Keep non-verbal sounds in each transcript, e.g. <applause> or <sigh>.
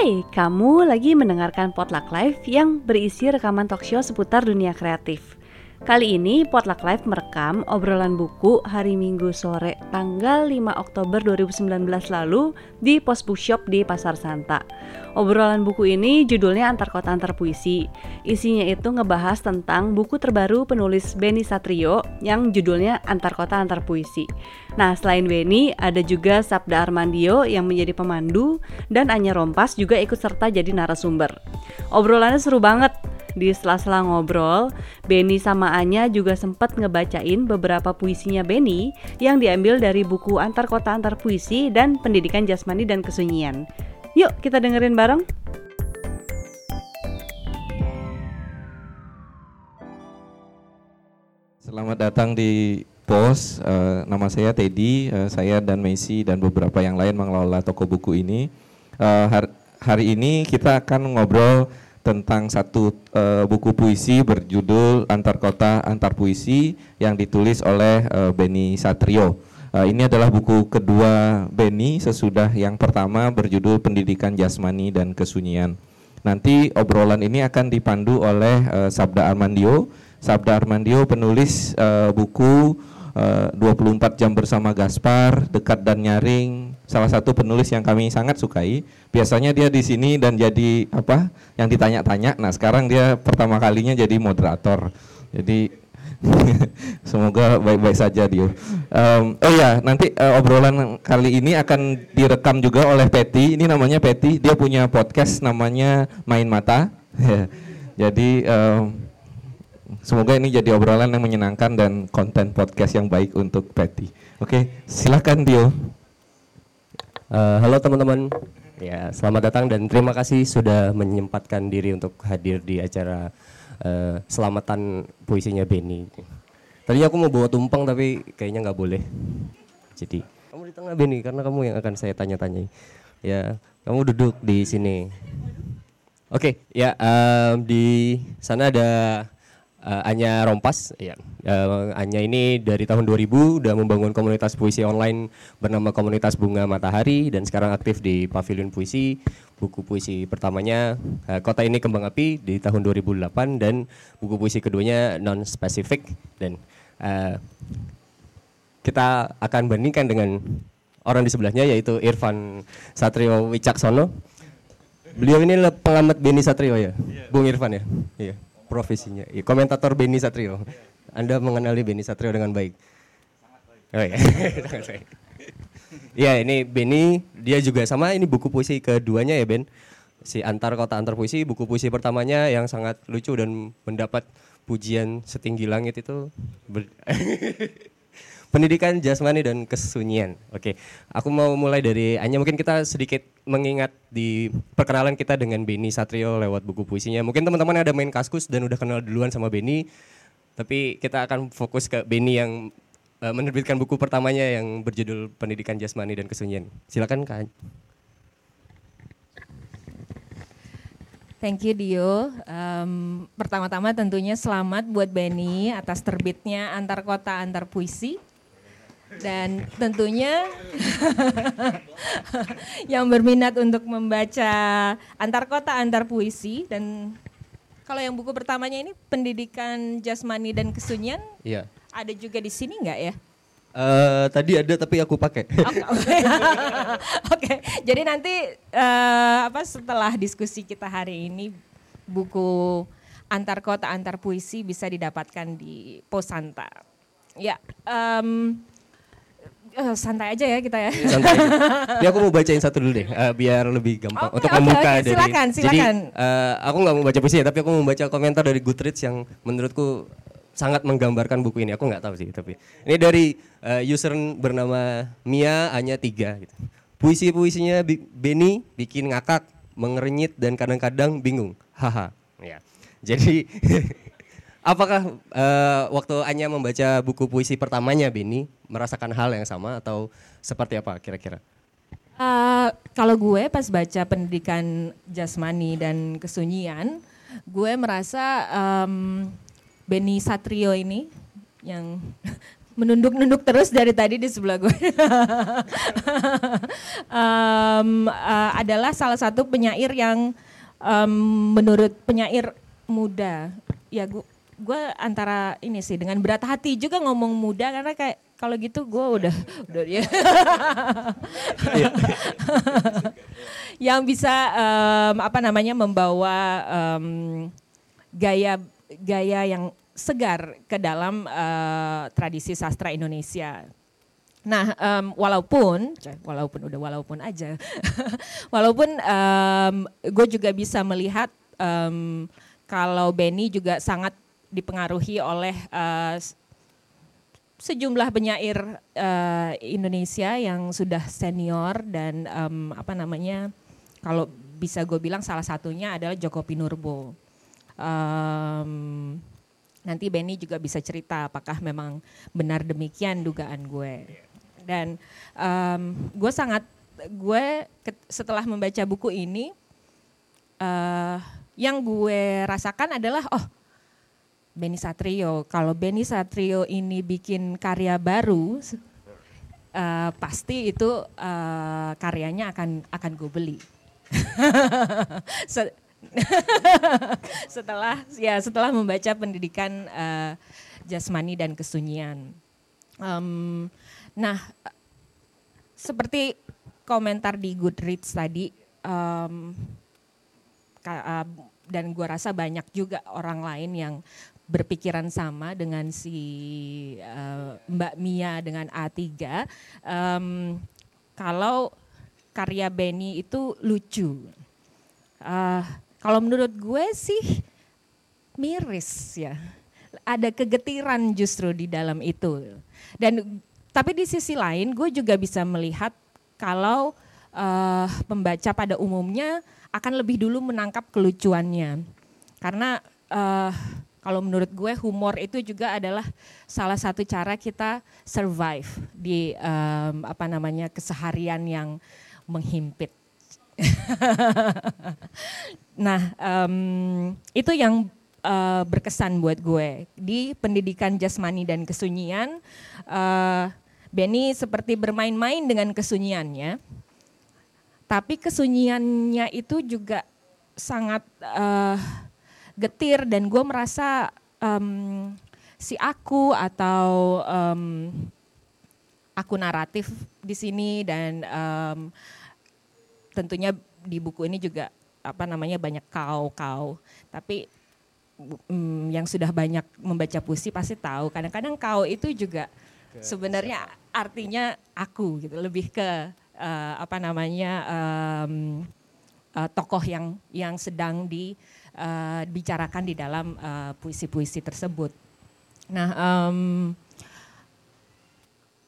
Hai, kamu lagi mendengarkan Potluck Live yang berisi rekaman talkshow seputar dunia kreatif. Kali ini Potluck Live merekam obrolan buku hari Minggu sore tanggal 5 Oktober 2019 lalu di Pos Bookshop di Pasar Santa. Obrolan buku ini judulnya Antar Kota Antar Puisi. Isinya itu ngebahas tentang buku terbaru penulis Benny Satrio yang judulnya Antar Kota Antar Puisi. Nah, selain Benny, ada juga Sabda Armandio yang menjadi pemandu dan Anya Rompas juga ikut serta jadi narasumber. Obrolannya seru banget di sela-sela ngobrol, Benny sama Anya juga sempat ngebacain beberapa puisinya Benny yang diambil dari buku Antar Kota Antar Puisi dan Pendidikan Jasmani dan Kesunyian. Yuk kita dengerin bareng. Selamat datang di Pos. Uh, nama saya Teddy. Uh, saya dan Messi dan beberapa yang lain mengelola toko buku ini. Uh, har hari ini kita akan ngobrol tentang satu uh, buku puisi berjudul Antar Kota Antar Puisi yang ditulis oleh uh, Benny Satrio. Uh, ini adalah buku kedua Benny sesudah yang pertama berjudul Pendidikan Jasmani dan Kesunyian. Nanti obrolan ini akan dipandu oleh uh, Sabda Armandio. Sabda Armandio penulis uh, buku uh, 24 jam bersama Gaspar, dekat dan nyaring, salah satu penulis yang kami sangat sukai. Biasanya dia di sini dan jadi apa? Yang ditanya-tanya. Nah, sekarang dia pertama kalinya jadi moderator. Jadi <laughs> semoga baik-baik saja dia. Um, oh ya, nanti uh, obrolan kali ini akan direkam juga oleh Petty. Ini namanya Petty. Dia punya podcast namanya Main Mata. <laughs> jadi um, semoga ini jadi obrolan yang menyenangkan dan konten podcast yang baik untuk Petty. Oke, silakan Dio. Uh, halo teman-teman, ya selamat datang dan terima kasih sudah menyempatkan diri untuk hadir di acara uh, selamatan puisinya Benny. Tadinya aku mau bawa tumpeng tapi kayaknya nggak boleh. Jadi kamu di tengah Benny karena kamu yang akan saya tanya-tanyai. Ya, kamu duduk di sini. Oke, okay, ya um, di sana ada uh, Anya Rompas. Ya uh, Anya ini dari tahun 2000 udah membangun komunitas puisi online bernama Komunitas Bunga Matahari dan sekarang aktif di Pavilion Puisi. Buku puisi pertamanya uh, Kota ini Kembang Api di tahun 2008 dan buku puisi keduanya Non Specific. Dan uh, kita akan bandingkan dengan orang di sebelahnya yaitu Irfan Satrio Wicaksono. Beliau ini pengamat Beni Satrio ya? Yeah. Bung Irfan ya? Iya profesinya. Ya, komentator Beni Satrio. Anda mengenali Beni Satrio dengan baik. Sangat baik. Oh ya. <laughs> Iya, ini Beni dia juga sama ini buku puisi keduanya ya Ben. Si Antar Kota Antar Puisi, buku puisi pertamanya yang sangat lucu dan mendapat pujian setinggi langit itu <laughs> pendidikan jasmani dan kesunyian. Oke, aku mau mulai dari Anya. Mungkin kita sedikit mengingat di perkenalan kita dengan Beni Satrio lewat buku puisinya. Mungkin teman-teman ada main kaskus dan udah kenal duluan sama Beni. Tapi kita akan fokus ke Beni yang uh, menerbitkan buku pertamanya yang berjudul Pendidikan Jasmani dan Kesunyian. Silakan Kak. Thank you Dio. Um, pertama-tama tentunya selamat buat Benny atas terbitnya Antar Kota Antar Puisi dan tentunya <laughs> yang berminat untuk membaca antar kota antar puisi dan kalau yang buku pertamanya ini pendidikan jasmani dan kesunyian iya. ada juga di sini nggak ya Uh, tadi ada tapi aku pakai. <laughs> Oke, okay. okay. jadi nanti uh, apa setelah diskusi kita hari ini buku antar kota antar puisi bisa didapatkan di Posanta. Ya, um, Uh, santai aja ya kita ya. Iya, santai. Ini aku mau bacain satu dulu deh, uh, biar lebih gampang okay, untuk okay, membuka okay, dari. Silakan, silakan. Jadi uh, aku nggak mau baca puisi ya, tapi aku mau baca komentar dari Goodreads yang menurutku sangat menggambarkan buku ini. Aku nggak tahu sih, tapi ini dari uh, user bernama Mia hanya tiga. Gitu. Puisi puisinya Benny bikin ngakak, mengerenyit dan kadang-kadang bingung. Haha. Ya. Jadi <laughs> Apakah uh, waktu Anya membaca buku puisi pertamanya Bini merasakan hal yang sama atau seperti apa kira-kira? Uh, kalau gue pas baca pendidikan jasmani dan kesunyian, gue merasa um, Beni Satrio ini yang <laughs> menunduk-nunduk terus dari tadi di sebelah gue. <laughs> um, uh, adalah salah satu penyair yang um, menurut penyair muda. Ya gue gue antara ini sih dengan berat hati juga ngomong muda karena kayak kalau gitu gue udah udah ya. <laughs> yang bisa um, apa namanya membawa um, gaya gaya yang segar ke dalam uh, tradisi sastra Indonesia. Nah, um, walaupun, walaupun udah walaupun aja, <laughs> walaupun um, gue juga bisa melihat um, kalau Benny juga sangat dipengaruhi oleh uh, sejumlah penyair uh, Indonesia yang sudah senior dan um, apa namanya, kalau bisa gue bilang salah satunya adalah Joko Pinurbo. Um, nanti Benny juga bisa cerita apakah memang benar demikian dugaan gue. Dan um, gue sangat gue setelah membaca buku ini uh, yang gue rasakan adalah oh Benny Satrio kalau Benny Satrio ini bikin karya baru uh, pasti itu uh, karyanya akan akan gue beli. <laughs> <laughs> setelah ya setelah membaca pendidikan uh, jasmani dan kesunyian. Um, nah, seperti komentar di Goodreads tadi, um, dan gue rasa banyak juga orang lain yang berpikiran sama dengan si uh, Mbak Mia dengan A3. Um, kalau karya Benny itu lucu. Uh, kalau menurut gue sih miris ya. Ada kegetiran justru di dalam itu. Dan tapi di sisi lain gue juga bisa melihat kalau uh, pembaca pada umumnya akan lebih dulu menangkap kelucuannya. Karena uh, kalau menurut gue humor itu juga adalah salah satu cara kita survive di um, apa namanya keseharian yang menghimpit. <laughs> nah, um, itu yang uh, berkesan buat gue di pendidikan jasmani dan kesunyian. Uh, Benny seperti bermain-main dengan kesunyiannya, tapi kesunyiannya itu juga sangat uh, getir dan gue merasa um, si aku atau um, aku naratif di sini dan um, tentunya di buku ini juga apa namanya banyak kau kau tapi um, yang sudah banyak membaca puisi pasti tahu. Kadang-kadang kau itu juga sebenarnya artinya aku gitu. Lebih ke uh, apa namanya um, uh, tokoh yang yang sedang dibicarakan di dalam puisi-puisi uh, tersebut. Nah, um,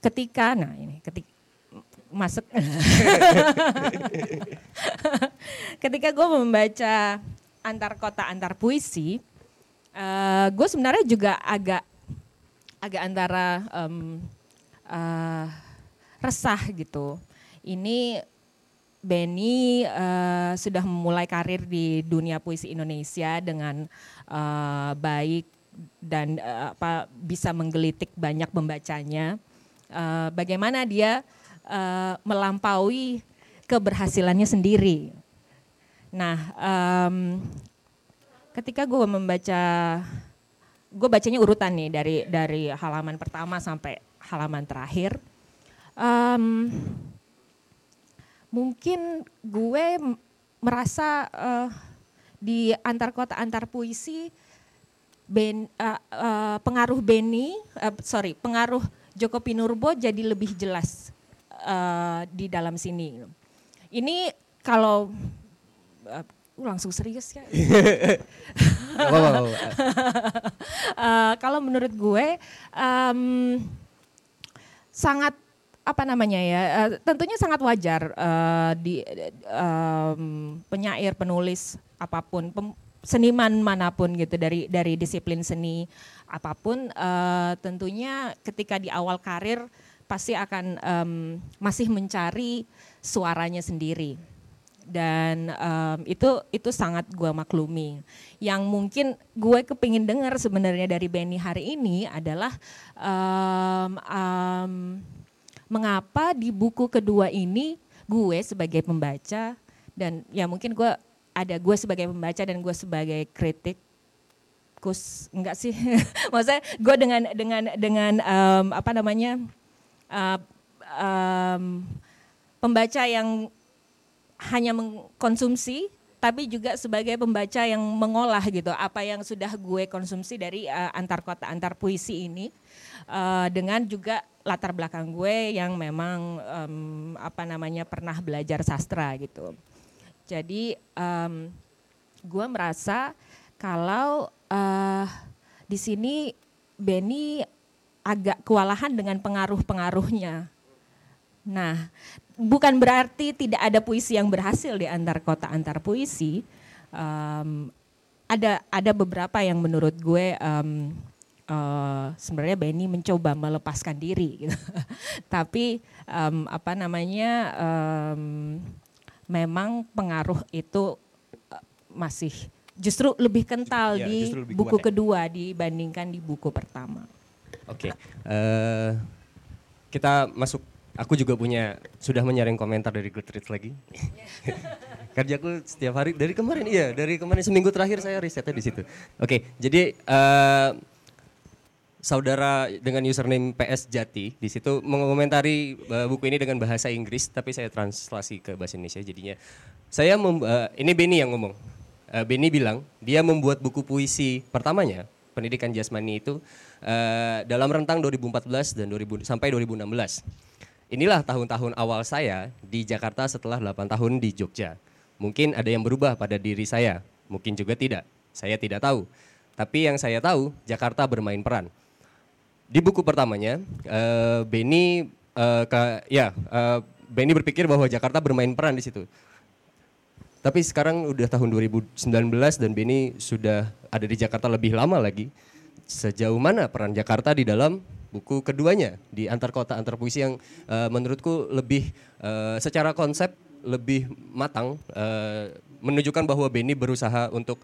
ketika, nah ini <laughs> ketika masuk ketika gue membaca antar kota antar puisi uh, gue sebenarnya juga agak agak antara um, uh, resah gitu ini Benny uh, sudah memulai karir di dunia puisi Indonesia dengan uh, baik dan uh, apa bisa menggelitik banyak pembacanya. Uh, bagaimana dia uh, melampaui keberhasilannya sendiri. Nah, um, ketika gue membaca, gue bacanya urutan nih dari dari halaman pertama sampai halaman terakhir. Um, mungkin gue merasa uh, di antar kota antar puisi ben, uh, uh, pengaruh Beni uh, sorry pengaruh Joko Pinurbo jadi lebih jelas uh, di dalam sini. Ini kalau uh, langsung serius ya. <laughs> uh, kalau menurut gue um, sangat apa namanya ya uh, tentunya sangat wajar uh, di um, penyair penulis apa pun pem, seniman mana pun gitu dari dari disiplin seni apa pun uh, tentunya ketika di awal karir pasti akan um, masih mencari suaranya sendiri dan um, itu itu sangat gue maklumi. Yang mungkin gue kepingin dengar sebenarnya dari Benny hari ini adalah um, um, mengapa di buku kedua ini gue sebagai pembaca dan ya mungkin gue ada gue sebagai pembaca dan gue sebagai kritik kus enggak sih. <laughs> Maksudnya gue dengan dengan dengan um, apa namanya uh, um, pembaca yang hanya mengkonsumsi tapi juga sebagai pembaca yang mengolah gitu apa yang sudah gue konsumsi dari uh, antar kota antar puisi ini uh, dengan juga latar belakang gue yang memang um, apa namanya pernah belajar sastra gitu jadi um, gue merasa kalau uh, di sini Benny agak kewalahan dengan pengaruh-pengaruhnya. Nah, bukan berarti tidak ada puisi yang berhasil di antar kota antar puisi. Um, ada ada beberapa yang menurut gue um, uh, sebenarnya Benny mencoba melepaskan diri, gitu. <laughs> tapi um, apa namanya um, memang pengaruh itu uh, masih justru lebih kental ya, di lebih buku kuat, ya. kedua dibandingkan di buku pertama. Oke, okay. uh, eh, kita masuk. Aku juga punya sudah menyaring komentar dari Goodreads lagi. <laughs> Kerjaku setiap hari dari kemarin iya dari kemarin seminggu terakhir saya risetnya di situ. Oke, okay, jadi uh, saudara dengan username PS Jati di situ mengomentari uh, buku ini dengan bahasa Inggris tapi saya translasi ke bahasa Indonesia jadinya saya mem, uh, ini Benny yang ngomong uh, Benny bilang dia membuat buku puisi pertamanya pendidikan jasmani itu uh, dalam rentang 2014 dan 2000 sampai 2016. Inilah tahun-tahun awal saya di Jakarta setelah 8 tahun di Jogja. Mungkin ada yang berubah pada diri saya, mungkin juga tidak. Saya tidak tahu. Tapi yang saya tahu, Jakarta bermain peran. Di buku pertamanya, uh, Benny uh, ke, ya uh, Benny berpikir bahwa Jakarta bermain peran di situ. Tapi sekarang udah tahun 2019 dan Benny sudah ada di Jakarta lebih lama lagi. Sejauh mana peran Jakarta di dalam buku keduanya di antar kota antar puisi yang uh, menurutku lebih uh, secara konsep lebih matang uh, menunjukkan bahwa Benny berusaha untuk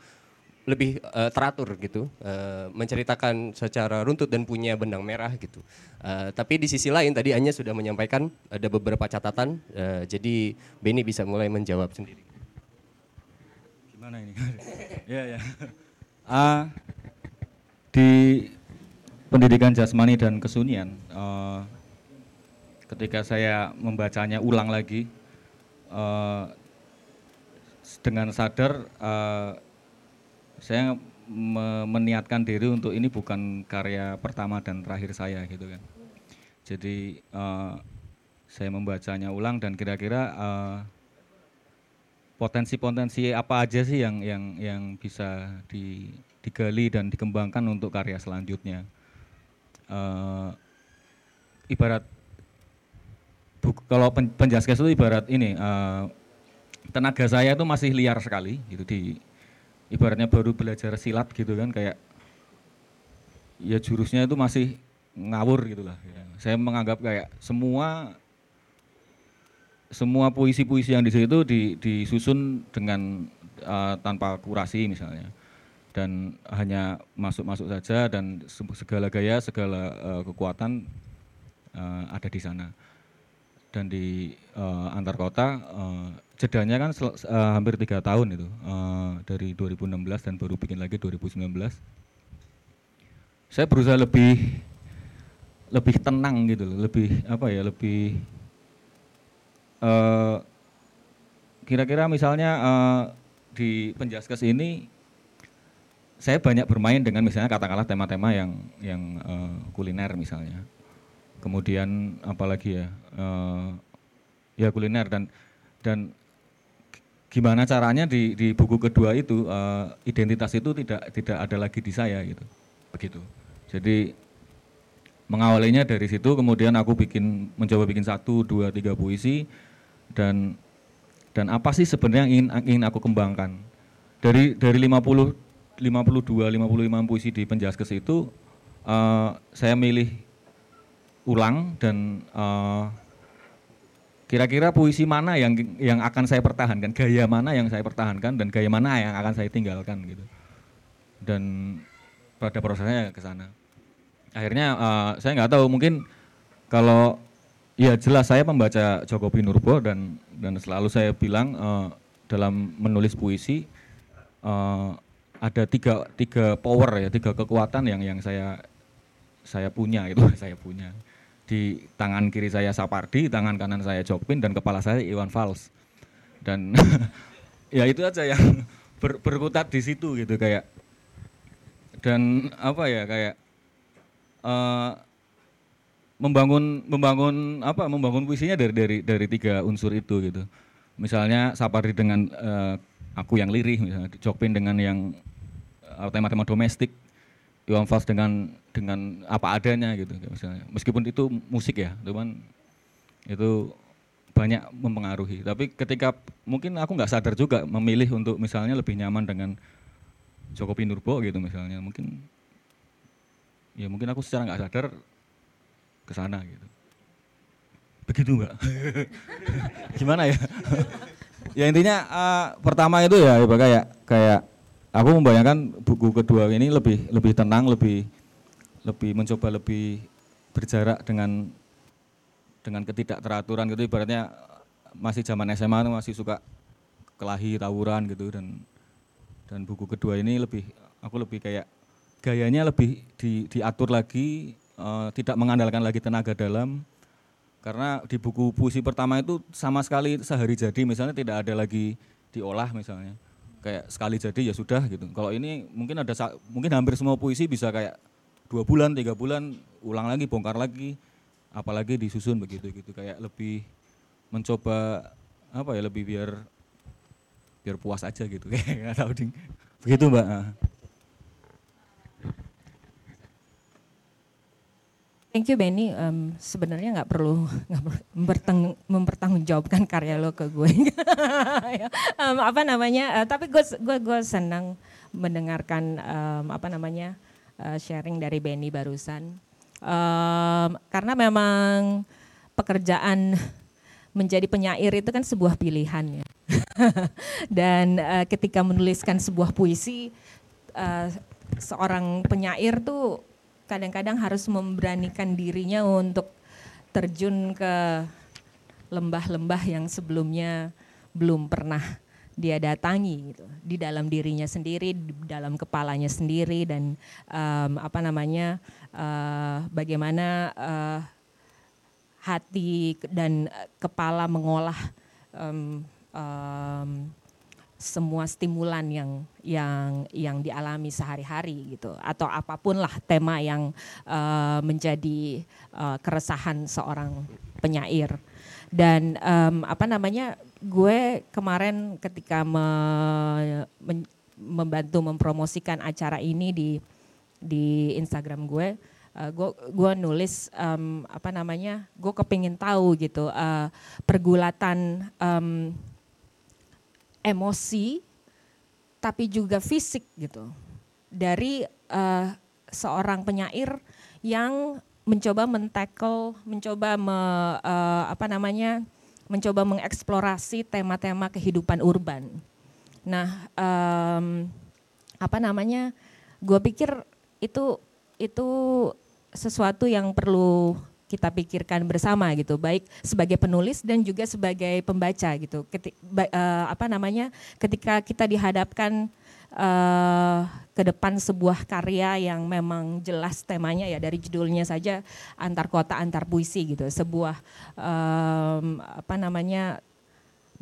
lebih uh, teratur gitu, uh, menceritakan secara runtut dan punya benang merah gitu. Uh, tapi di sisi lain tadi Anya sudah menyampaikan ada beberapa catatan, uh, jadi Benny bisa mulai menjawab sendiri mana ini? <laughs> ya ya. Uh, di pendidikan jasmani dan kesunian, uh, ketika saya membacanya ulang lagi, uh, dengan sadar uh, saya me meniatkan diri untuk ini bukan karya pertama dan terakhir saya gitu kan. Jadi uh, saya membacanya ulang dan kira-kira uh, potensi-potensi apa aja sih yang yang yang bisa di, digali dan dikembangkan untuk karya selanjutnya. Uh, ibarat buku, kalau pen, penjaskes itu ibarat ini uh, tenaga saya itu masih liar sekali gitu di ibaratnya baru belajar silat gitu kan kayak ya jurusnya itu masih ngawur gitulah. Ya. Saya menganggap kayak semua semua puisi-puisi yang di situ disusun dengan uh, tanpa kurasi misalnya dan hanya masuk-masuk saja dan segala gaya segala uh, kekuatan uh, ada di sana dan di uh, antar kota uh, jedanya kan uh, hampir tiga tahun itu uh, dari 2016 dan baru bikin lagi 2019 saya berusaha lebih lebih tenang gitu lebih apa ya lebih Eh, kira-kira uh, misalnya uh, di penjaskes ini saya banyak bermain dengan misalnya katakanlah tema-tema yang yang uh, kuliner misalnya. Kemudian apalagi ya uh, ya kuliner dan dan gimana caranya di di buku kedua itu uh, identitas itu tidak tidak ada lagi di saya gitu. Begitu. Jadi mengawalinya dari situ kemudian aku bikin mencoba bikin satu dua tiga puisi dan dan apa sih sebenarnya yang ingin, ingin aku kembangkan dari dari 50 52 55 puisi di penjaskes itu uh, saya milih ulang dan uh, kira-kira puisi mana yang yang akan saya pertahankan, gaya mana yang saya pertahankan dan gaya mana yang akan saya tinggalkan gitu. Dan pada prosesnya ke sana. Akhirnya uh, saya nggak tahu mungkin kalau ya jelas saya membaca Joko Pinurbo dan dan selalu saya bilang uh, dalam menulis puisi uh, ada tiga tiga power ya tiga kekuatan yang yang saya saya punya itu <laughs> saya punya di tangan kiri saya Sapardi, tangan kanan saya Jokpin dan kepala saya Iwan Fals. Dan <laughs> ya itu aja yang <laughs> ber, berkutat di situ gitu kayak dan apa ya kayak uh, membangun membangun apa membangun puisinya dari dari dari tiga unsur itu gitu. Misalnya Sapardi dengan uh, aku yang lirih misalnya Jokpin dengan yang uh, tema-tema domestik Iwan Fals dengan dengan apa adanya gitu misalnya. Meskipun itu musik ya, cuman itu banyak mempengaruhi. Tapi ketika mungkin aku nggak sadar juga memilih untuk misalnya lebih nyaman dengan Joko Pinurbo gitu misalnya. Mungkin ya mungkin aku secara nggak sadar ke sana gitu. Begitu mbak? <laughs> Gimana ya? ya intinya uh, pertama itu ya kayak kayak aku membayangkan buku kedua ini lebih lebih tenang, lebih lebih mencoba lebih berjarak dengan dengan ketidakteraturan gitu. Ibaratnya masih zaman SMA masih suka kelahi tawuran gitu. Dan dan buku kedua ini lebih aku lebih kayak gayanya lebih di, diatur lagi uh, tidak mengandalkan lagi tenaga dalam. Karena di buku puisi pertama itu sama sekali sehari jadi. Misalnya tidak ada lagi diolah misalnya. Kayak sekali jadi ya sudah gitu. Kalau ini mungkin ada mungkin hampir semua puisi bisa kayak dua bulan tiga bulan ulang lagi bongkar lagi, apalagi disusun begitu gitu kayak lebih mencoba apa ya lebih biar biar puas aja gitu <laughs> kayak tahu ding begitu mbak. Thank you Benny. Um, Sebenarnya nggak perlu nggak mempertanggungjawabkan karya lo ke gue. <laughs> um, apa namanya? Uh, tapi gue gue gue senang mendengarkan um, apa namanya uh, sharing dari Benny barusan. Um, karena memang pekerjaan <laughs> menjadi penyair itu kan sebuah pilihan ya. <laughs> Dan uh, ketika menuliskan sebuah puisi, uh, seorang penyair tuh kadang-kadang harus memberanikan dirinya untuk terjun ke lembah-lembah yang sebelumnya belum pernah dia datangi gitu. Di dalam dirinya sendiri di dalam kepalanya sendiri dan um, apa namanya uh, bagaimana uh, hati dan kepala mengolah um, um, semua stimulan yang yang yang dialami sehari-hari gitu. Atau apa pun lah tema yang uh, menjadi uh, keresahan seorang penyair. Dan um, apa namanya gue kemarin ketika me, me, membantu mempromosikan acara ini di di Instagram gue uh, gue gue nulis um, apa namanya gue kepingin tahu gitu uh, pergulatan um, emosi tapi juga fisik gitu dari uh, seorang penyair yang mencoba mentackle, mencoba me, uh, apa namanya, mencoba mengeksplorasi tema-tema kehidupan urban. Nah, um, apa namanya, gue pikir itu itu sesuatu yang perlu kita pikirkan bersama gitu baik sebagai penulis dan juga sebagai pembaca gitu Ketik, uh, apa namanya ketika kita dihadapkan uh, ke depan sebuah karya yang memang jelas temanya ya dari judulnya saja antar kota antar puisi gitu. Sebuah um, apa namanya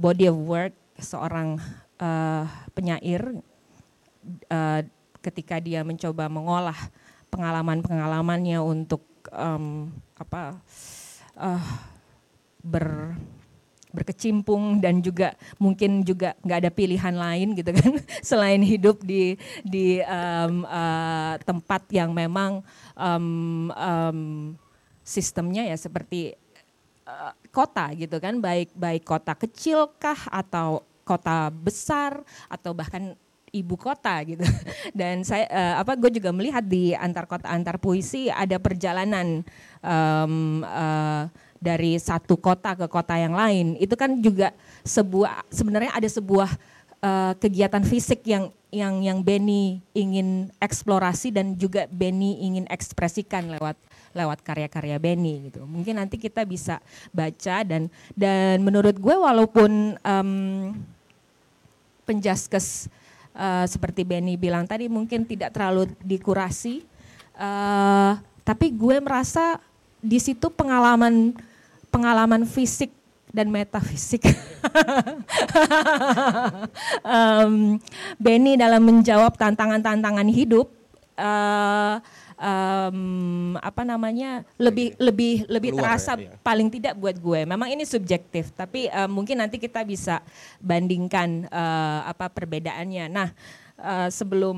body of work seorang uh, penyair uh, ketika dia mencoba mengolah pengalaman-pengalamannya untuk um, apa uh, ber berkecimpung dan juga mungkin juga nggak ada pilihan lain gitu kan <laughs> selain hidup di di um, uh, tempat yang memang um, um, sistemnya ya seperti uh, kota gitu kan baik baik kota kecil kah atau kota besar atau bahkan ibu kota gitu. <laughs> Dan saya uh, apa gue juga melihat di antar kota antar puisi ada perjalanan um, uh, dari satu kota ke kota yang lain itu kan juga sebuah sebenarnya ada sebuah uh, kegiatan fisik yang yang yang Benny ingin eksplorasi dan juga Benny ingin ekspresikan lewat lewat karya-karya Benny gitu. Mungkin nanti kita bisa baca dan dan menurut gue walaupun um, penjaskes uh, seperti Benny bilang tadi mungkin tidak terlalu dikurasi, uh, tapi gue merasa di situ pengalaman pengalaman fisik dan metafisik. <laughs> um, Benny dalam menjawab tantangan-tantangan hidup uh, um, apa namanya lebih lebih lebih Keluar, terasa ya, iya. paling tidak buat gue. Memang ini subjektif, tapi uh, mungkin nanti kita bisa bandingkan uh, apa perbedaannya. Nah, uh, sebelum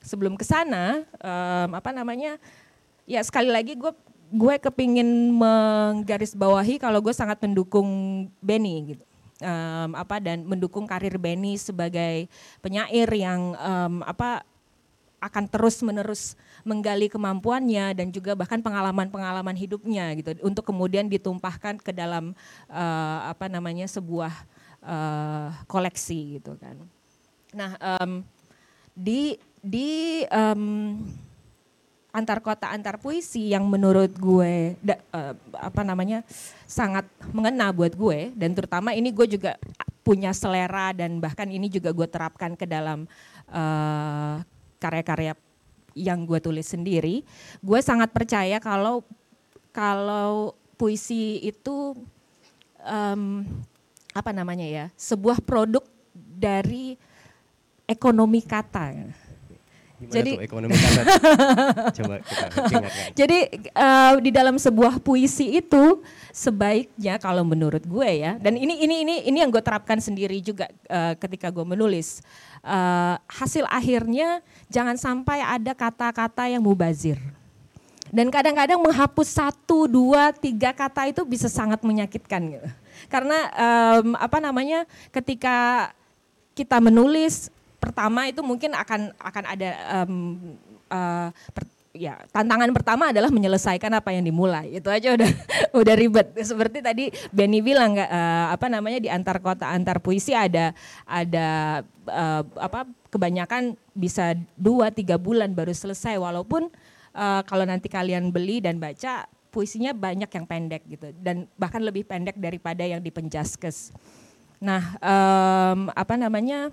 sebelum ke sana um, apa namanya? Ya sekali lagi gue gue kepingin menggarisbawahi kalau gue sangat mendukung Benny gitu. Um, apa dan mendukung karir Benny sebagai penyair yang um, apa akan terus menerus menggali kemampuannya dan juga bahkan pengalaman-pengalaman hidupnya gitu untuk kemudian ditumpahkan ke dalam uh, apa namanya sebuah uh, koleksi gitu kan. Nah um, di di um, antar kota antar puisi yang menurut gue da, uh, apa namanya sangat mengena buat gue dan terutama ini gue juga punya selera dan bahkan ini juga gue terapkan ke dalam uh, karya-karya yang gue tulis sendiri, gue sangat percaya kalau kalau puisi itu um, apa namanya ya, sebuah produk dari ekonomi kata. Gimana Jadi tuh ekonomi? <laughs> Coba kita Jadi uh, di dalam sebuah puisi itu sebaiknya kalau menurut gue ya, dan ini ini ini ini yang gue terapkan sendiri juga uh, ketika gue menulis uh, hasil akhirnya jangan sampai ada kata-kata yang mubazir. Dan kadang-kadang menghapus satu, dua, tiga kata itu bisa sangat menyakitkan gitu. Karena um, apa namanya ketika kita menulis pertama itu mungkin akan akan ada um, uh, per, ya tantangan pertama adalah menyelesaikan apa yang dimulai. Itu aja udah <laughs> udah ribet. Seperti tadi Benny bilang nggak uh, apa namanya di antar kota antar puisi ada ada uh, apa kebanyakan bisa dua tiga bulan baru selesai. Walaupun uh, kalau nanti kalian beli dan baca puisinya banyak yang pendek gitu. Dan bahkan lebih pendek daripada yang di penjaskes. Nah um, apa namanya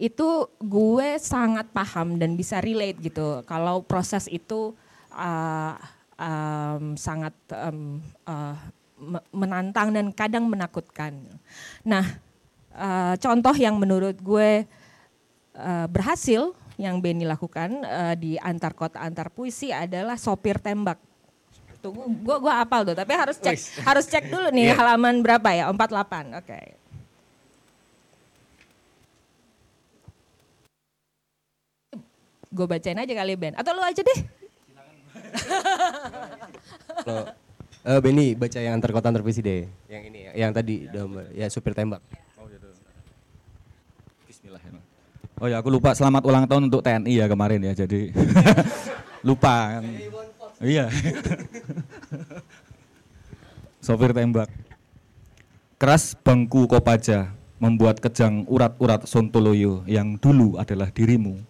itu gue sangat paham dan bisa relate gitu kalau proses itu uh, um, sangat um, uh, menantang dan kadang menakutkan. Nah, uh, contoh yang menurut gue uh, berhasil yang Benny lakukan uh, di antar kota antar puisi adalah sopir tembak. Tunggu, gue gue apal tuh, tapi harus cek harus cek dulu nih yeah. halaman berapa ya? 48. Oke. Okay. Gue bacain aja kali Ben. Atau lu aja deh. Lo, uh, Benny baca yang antar kota antar visi deh. Yang ini ya, yang tadi ya, ya supir tembak. Oh gitu. Bismillah. Oh ya aku lupa selamat ulang tahun untuk TNI ya kemarin ya jadi <laughs> lupa kan. Iya. Sopir tembak. Keras bangku Kopaja membuat kejang urat-urat Sontoloyo yang dulu adalah dirimu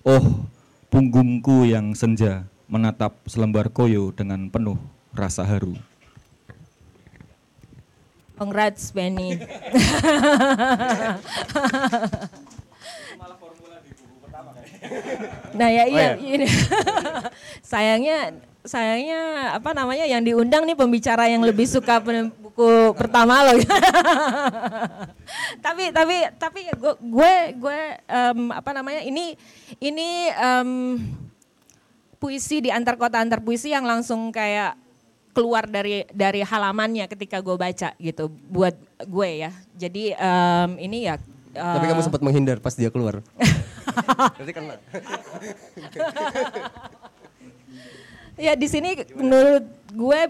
Oh, punggungku yang senja menatap selembar koyo dengan penuh rasa haru. Congrats Benny. <laughs> nah ya iya, oh, iya. ini <laughs> sayangnya sayangnya apa namanya yang diundang nih pembicara yang lebih suka buku pertama loh. <laughs> tapi tapi tapi gue gue gue um, apa namanya ini ini um, puisi di antar kota antar puisi yang langsung kayak keluar dari dari halamannya ketika gue baca gitu buat gue ya. Jadi um, ini ya. Uh, Tapi kamu sempat menghindar pas dia keluar. <laughs> Berarti kan <laughs> Ya di sini menurut gue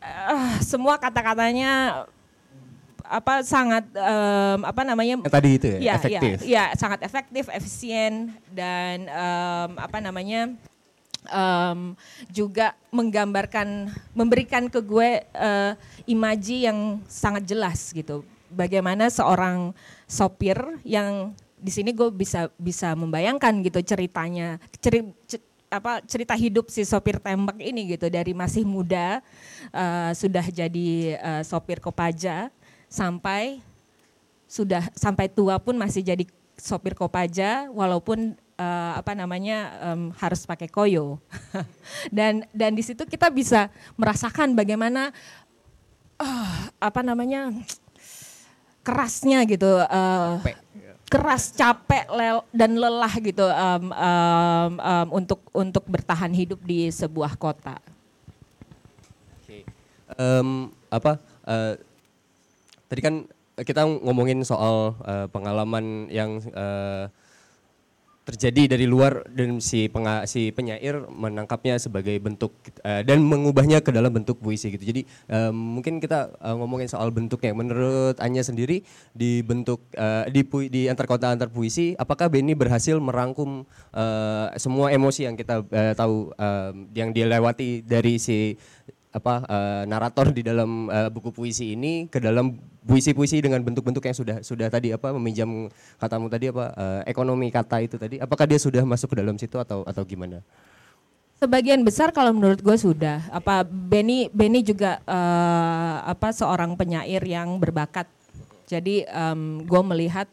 uh, semua kata-katanya apa sangat um, apa namanya Yang tadi itu ya, ya efektif. ya, ya sangat efektif efisien dan um, apa namanya um, juga menggambarkan memberikan ke gue uh, imaji yang sangat jelas gitu. Bagaimana seorang sopir yang di sini gue bisa bisa membayangkan gitu ceritanya ceri, apa cerita hidup si sopir tembak ini gitu dari masih muda uh, sudah jadi uh, sopir kopaja sampai sudah sampai tua pun masih jadi sopir kopaja walaupun uh, apa namanya um, harus pakai koyo. <laughs> Dan dan di situ kita bisa merasakan bagaimana uh, apa namanya <tsk> kerasnya gitu uh, keras capek lel, dan lelah gitu um, um, um, untuk untuk bertahan hidup di sebuah kota. Okay. Um, apa uh, tadi kan kita ngomongin soal uh, pengalaman yang uh, terjadi dari luar dan si penga, si penyair menangkapnya sebagai bentuk uh, dan mengubahnya ke dalam bentuk puisi gitu. Jadi uh, mungkin kita uh, ngomongin soal bentuknya. Menurut Anya sendiri di bentuk uh, di pui, di antar kota antar puisi, apakah Benny berhasil merangkum uh, semua emosi yang kita uh, tahu uh, yang dilewati dari si apa uh, narator di dalam uh, buku puisi ini ke dalam puisi-puisi dengan bentuk-bentuk yang sudah sudah tadi apa meminjam katamu tadi apa uh, ekonomi kata itu tadi apakah dia sudah masuk ke dalam situ atau atau gimana? Sebagian besar kalau menurut gue sudah. Apa Benny Benny juga uh, apa seorang penyair yang berbakat. Jadi um, gue melihat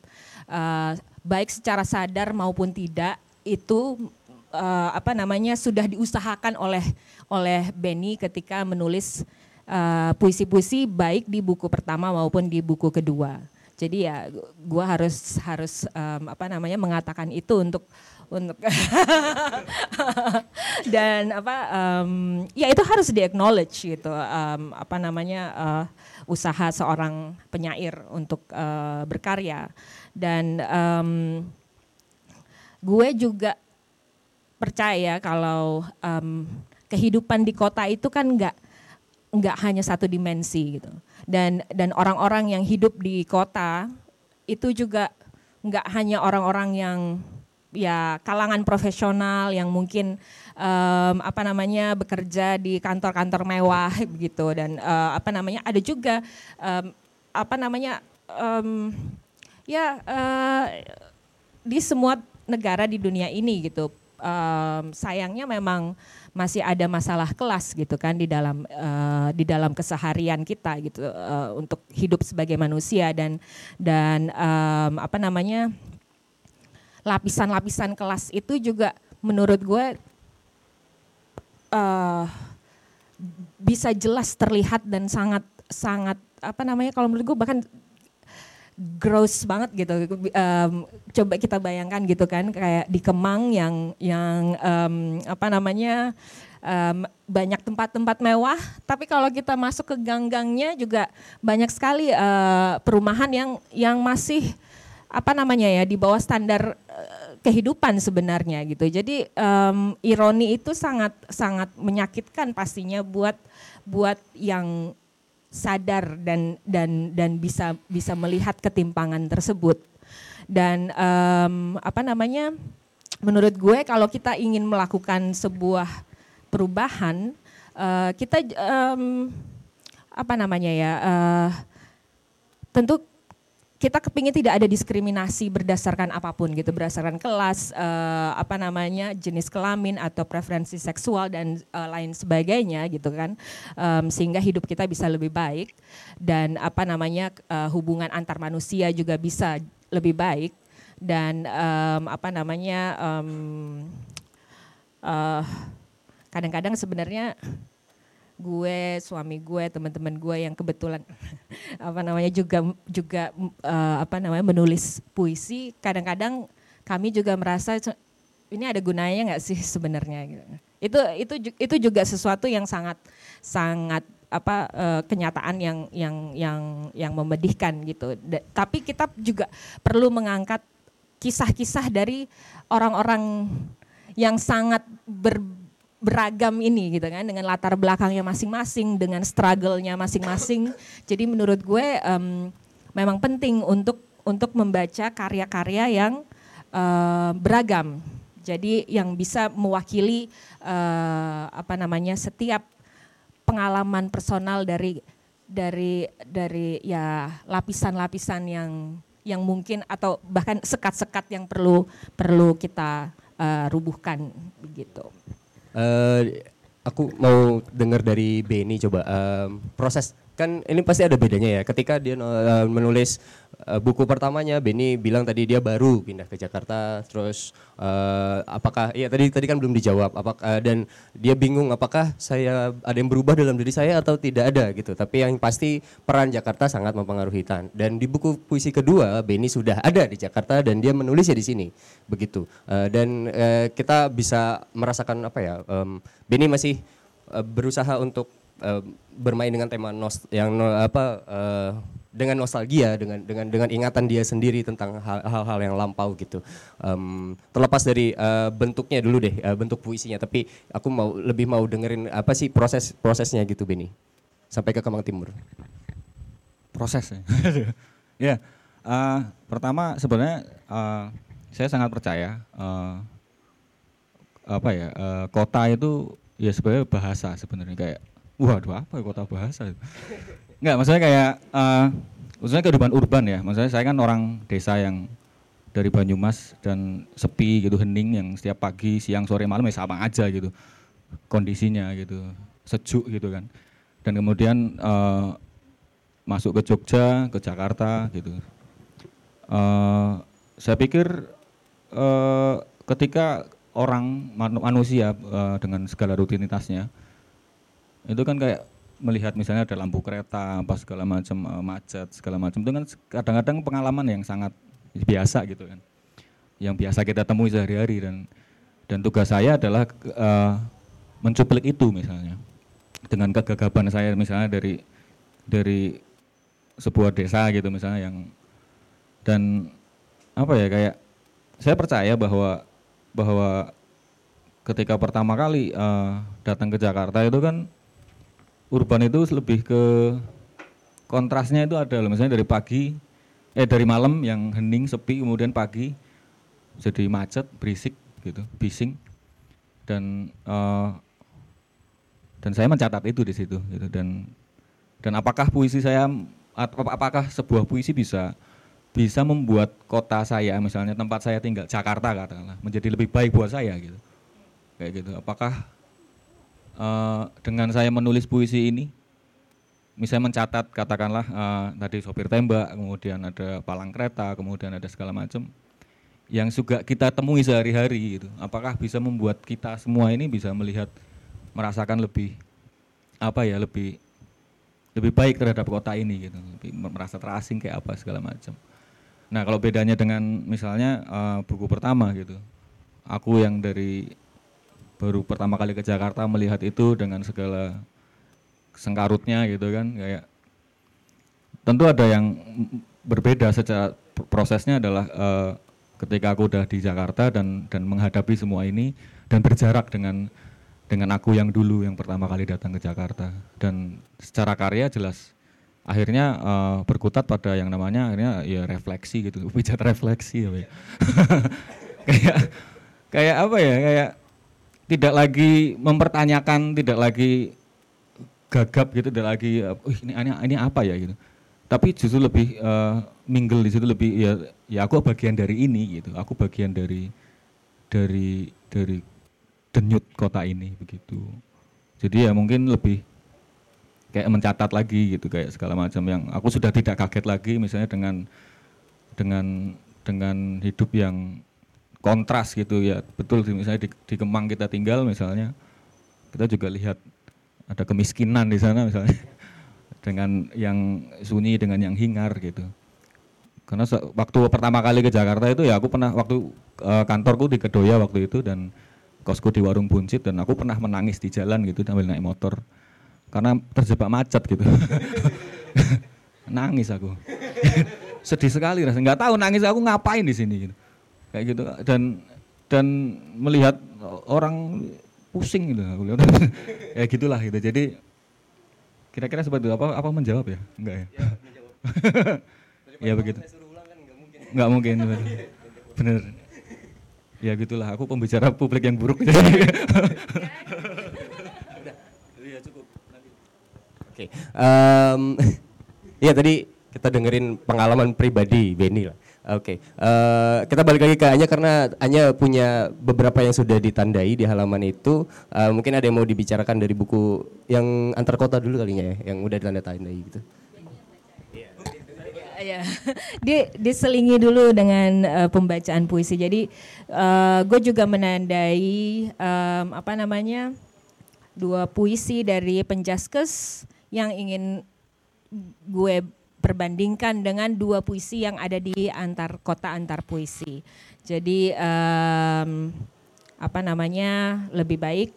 uh, baik secara sadar maupun tidak itu uh, apa namanya sudah diusahakan oleh oleh Benny ketika menulis uh, puisi-puisi baik di buku pertama maupun di buku kedua. Jadi ya gue harus harus um, apa namanya mengatakan itu untuk untuk <laughs> dan apa um, ya itu harus di acknowledge gitu um, apa namanya uh, usaha seorang penyair untuk uh, berkarya dan um, gue juga percaya kalau um, kehidupan di kota itu kan nggak nggak hanya satu dimensi gitu. Dan dan orang-orang yang hidup di kota itu juga nggak hanya orang-orang yang ya kalangan profesional yang mungkin um, apa namanya bekerja di kantor-kantor mewah begitu dan uh, apa namanya ada juga um, apa namanya um, ya uh, di semua negara di dunia ini gitu. Um, sayangnya memang masih ada masalah kelas gitu kan di dalam uh, di dalam keseharian kita gitu uh, untuk hidup sebagai manusia dan dan um, apa namanya lapisan-lapisan kelas itu juga menurut gue uh, bisa jelas terlihat dan sangat sangat apa namanya kalau menurut gue bahkan gross banget gitu. Um, coba kita bayangkan gitu kan kayak di Kemang yang yang um, apa namanya um, banyak tempat-tempat mewah, tapi kalau kita masuk ke gang-gangnya juga banyak sekali uh, perumahan yang yang masih apa namanya ya di bawah standar uh, kehidupan sebenarnya gitu. Jadi um, ironi itu sangat sangat menyakitkan pastinya buat buat yang sadar dan dan dan bisa bisa melihat ketimpangan tersebut. Dan um, apa namanya menurut gue kalau kita ingin melakukan sebuah perubahan uh, kita um, apa namanya ya uh, tentu kita kepingin tidak ada diskriminasi berdasarkan apa pun gitu, berdasarkan kelas, uh, apa namanya jenis kelamin atau preferensi seksual dan uh, lain sebagainya gitu kan, um, sehingga hidup kita bisa lebih baik dan apa namanya uh, hubungan antar manusia juga bisa lebih baik dan um, apa namanya um, uh, kadang-kadang sebenarnya gue, suami gue, teman-teman gue yang kebetulan <laughs> apa namanya juga juga uh, apa namanya menulis puisi, kadang-kadang kami juga merasa ini ada gunanya nggak sih sebenarnya gitu. Itu itu itu juga sesuatu yang sangat sangat apa uh, kenyataan yang yang yang yang memedihkan gitu. Tapi kita juga perlu mengangkat kisah-kisah dari orang-orang yang sangat ber, beragam ini gitu kan dengan latar belakangnya masing-masing dengan struggle-nya masing-masing jadi menurut gue um, memang penting untuk untuk membaca karya-karya yang uh, beragam Jadi yang bisa mewakili uh, apa namanya setiap pengalaman personal dari dari dari ya lapisan-lapisan yang yang mungkin atau bahkan sekat-sekat yang perlu perlu kita uh, rubuhkan begitu. Uh, aku mau dengar dari Beni coba. Um, proses kan ini pasti ada bedanya ya. Ketika dia uh, menulis uh, buku pertamanya, Benny bilang tadi dia baru pindah ke Jakarta, terus uh, apakah iya tadi tadi kan belum dijawab, apakah uh, dan dia bingung apakah saya ada yang berubah dalam diri saya atau tidak ada gitu. Tapi yang pasti peran Jakarta sangat mempengaruhi Tan. Dan di buku puisi kedua, Benny sudah ada di Jakarta dan dia menulisnya di sini, begitu. Uh, dan uh, kita bisa merasakan apa ya? Um, Benny masih berusaha untuk uh, bermain dengan tema nos yang no, apa uh, dengan nostalgia dengan dengan dengan ingatan dia sendiri tentang hal-hal yang lampau gitu. Um, terlepas dari uh, bentuknya dulu deh uh, bentuk puisinya tapi aku mau lebih mau dengerin apa sih proses prosesnya gitu Beni sampai ke Kemang Timur. Proses ya? <laughs> Ya uh, pertama sebenarnya uh, saya sangat percaya uh, apa ya uh, kota itu ya sebenarnya bahasa sebenarnya kayak Waduh apa ya kota bahasa? Enggak, maksudnya kayak uh, maksudnya kehidupan urban ya. Maksudnya saya kan orang desa yang dari Banyumas dan sepi gitu hening yang setiap pagi, siang, sore, malam ya sama aja gitu kondisinya gitu, sejuk gitu kan. Dan kemudian uh, masuk ke Jogja, ke Jakarta gitu. Uh, saya pikir uh, ketika orang manusia uh, dengan segala rutinitasnya itu kan kayak melihat misalnya ada lampu kereta apa segala macam uh, macet segala macam. Itu kan kadang-kadang pengalaman yang sangat biasa gitu kan. Yang biasa kita temui sehari-hari dan dan tugas saya adalah uh, mencuplik itu misalnya. Dengan kegagapan saya misalnya dari dari sebuah desa gitu misalnya yang dan apa ya kayak saya percaya bahwa bahwa ketika pertama kali uh, datang ke Jakarta itu kan urban itu lebih ke kontrasnya itu ada loh. Misalnya dari pagi eh dari malam yang hening sepi kemudian pagi jadi macet berisik gitu bising. Dan uh, dan saya mencatat itu di situ gitu. Dan dan apakah puisi saya apakah sebuah puisi bisa bisa membuat kota saya misalnya tempat saya tinggal Jakarta katakanlah menjadi lebih baik buat saya gitu. Kayak gitu. Apakah uh, dengan saya menulis puisi ini, misalnya mencatat katakanlah uh, tadi sopir tembak, kemudian ada palang kereta, kemudian ada segala macam, yang juga kita temui sehari-hari gitu. Apakah bisa membuat kita semua ini bisa melihat, merasakan lebih apa ya lebih lebih baik terhadap kota ini gitu, lebih merasa terasing kayak apa segala macam. Nah kalau bedanya dengan misalnya uh, buku pertama gitu, aku yang dari baru pertama kali ke Jakarta melihat itu dengan segala sengkarutnya gitu kan kayak tentu ada yang berbeda secara prosesnya adalah uh, ketika aku udah di Jakarta dan dan menghadapi semua ini dan berjarak dengan dengan aku yang dulu yang pertama kali datang ke Jakarta. Dan secara karya jelas akhirnya uh, berkutat pada yang namanya akhirnya ya refleksi gitu <laughs> pijat refleksi ya <laughs> kayak kayak apa ya kayak tidak lagi mempertanyakan, tidak lagi gagap gitu, tidak lagi, ini, ini ini apa ya gitu. Tapi justru lebih uh, mingle di situ lebih ya ya aku bagian dari ini gitu. Aku bagian dari dari dari denyut kota ini begitu. Jadi ya mungkin lebih kayak mencatat lagi gitu kayak segala macam yang aku sudah tidak kaget lagi misalnya dengan dengan dengan hidup yang kontras gitu ya. Betul misalnya di, di Kemang kita tinggal misalnya kita juga lihat ada kemiskinan di sana misalnya. <laughs> Dengan yang sunyi dengan yang hingar gitu. Karena waktu pertama kali ke Jakarta itu ya aku pernah waktu uh, kantorku di Kedoya waktu itu dan kosku di warung buncit dan aku pernah menangis di jalan gitu sambil naik motor. Karena terjebak macet gitu. <laughs> Nangis aku. <laughs> Sedih sekali rasanya. Nggak tahu nangis aku ngapain di sini gitu kayak gitu. Dan dan melihat orang pusing gitu. Aku lihat. <laughs> Ya gitulah gitu. Jadi kira-kira seperti itu. Apa apa menjawab ya? Enggak ya? Ya, <laughs> ya begitu. Kan nggak mungkin. nggak mungkin. <laughs> Bener. Ya gitulah. Aku pembicara publik yang buruk. Oke. em, Iya tadi kita dengerin pengalaman pribadi Benny lah. Oke. eh, kita balik lagi ke Anya karena Anya punya beberapa yang sudah ditandai di halaman itu. Eh, mungkin ada yang mau dibicarakan dari buku yang antar kota dulu kalinya ya, yang udah ditanda tandai gitu. Ya, di diselingi dulu dengan eh, pembacaan puisi. Jadi gue juga menandai em, apa namanya dua puisi dari Penjaskes yang ingin gue perbandingkan dengan dua puisi yang ada di antar kota antar puisi. Jadi em, apa namanya lebih baik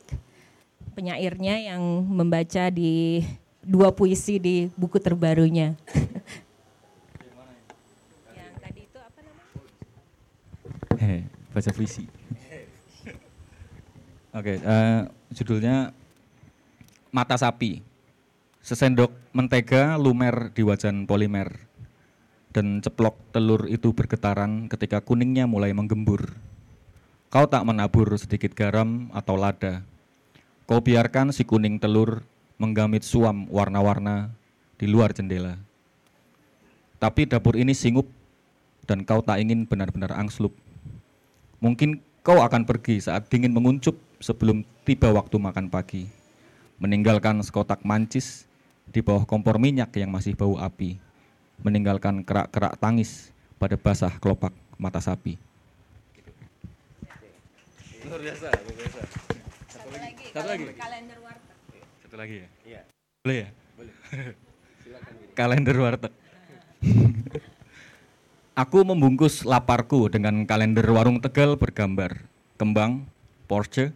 penyairnya yang membaca di dua puisi di buku terbarunya. <laughs> yang tadi itu apa namanya? Heh, baca puisi. Oke, eh, judulnya Mata Sapi. Sesendok mentega lumer di wajan polimer. Dan ceplok telur itu bergetaran ketika kuningnya mulai menggembur. Kau tak menabur sedikit garam atau lada. Kau biarkan si kuning telur menggamit suam warna-warna di luar jendela. Tapi dapur ini singup dan kau tak ingin benar-benar angslup. Mungkin kau akan pergi saat dingin menguncup sebelum tiba waktu makan pagi. Meninggalkan sekotak mancis di bawah kompor minyak yang masih bau api. Meninggalkan kerak-kerak tangis pada basah kelopak mata sapi. Luar biasa, luar biasa. Satu lagi, satu lagi. Kalender warteg. Satu lagi ya? Iya. Boleh ya? Boleh. <laughs> kalender warteg. <laughs> Aku membungkus laparku dengan kalender warung Tegal bergambar kembang, Porsche,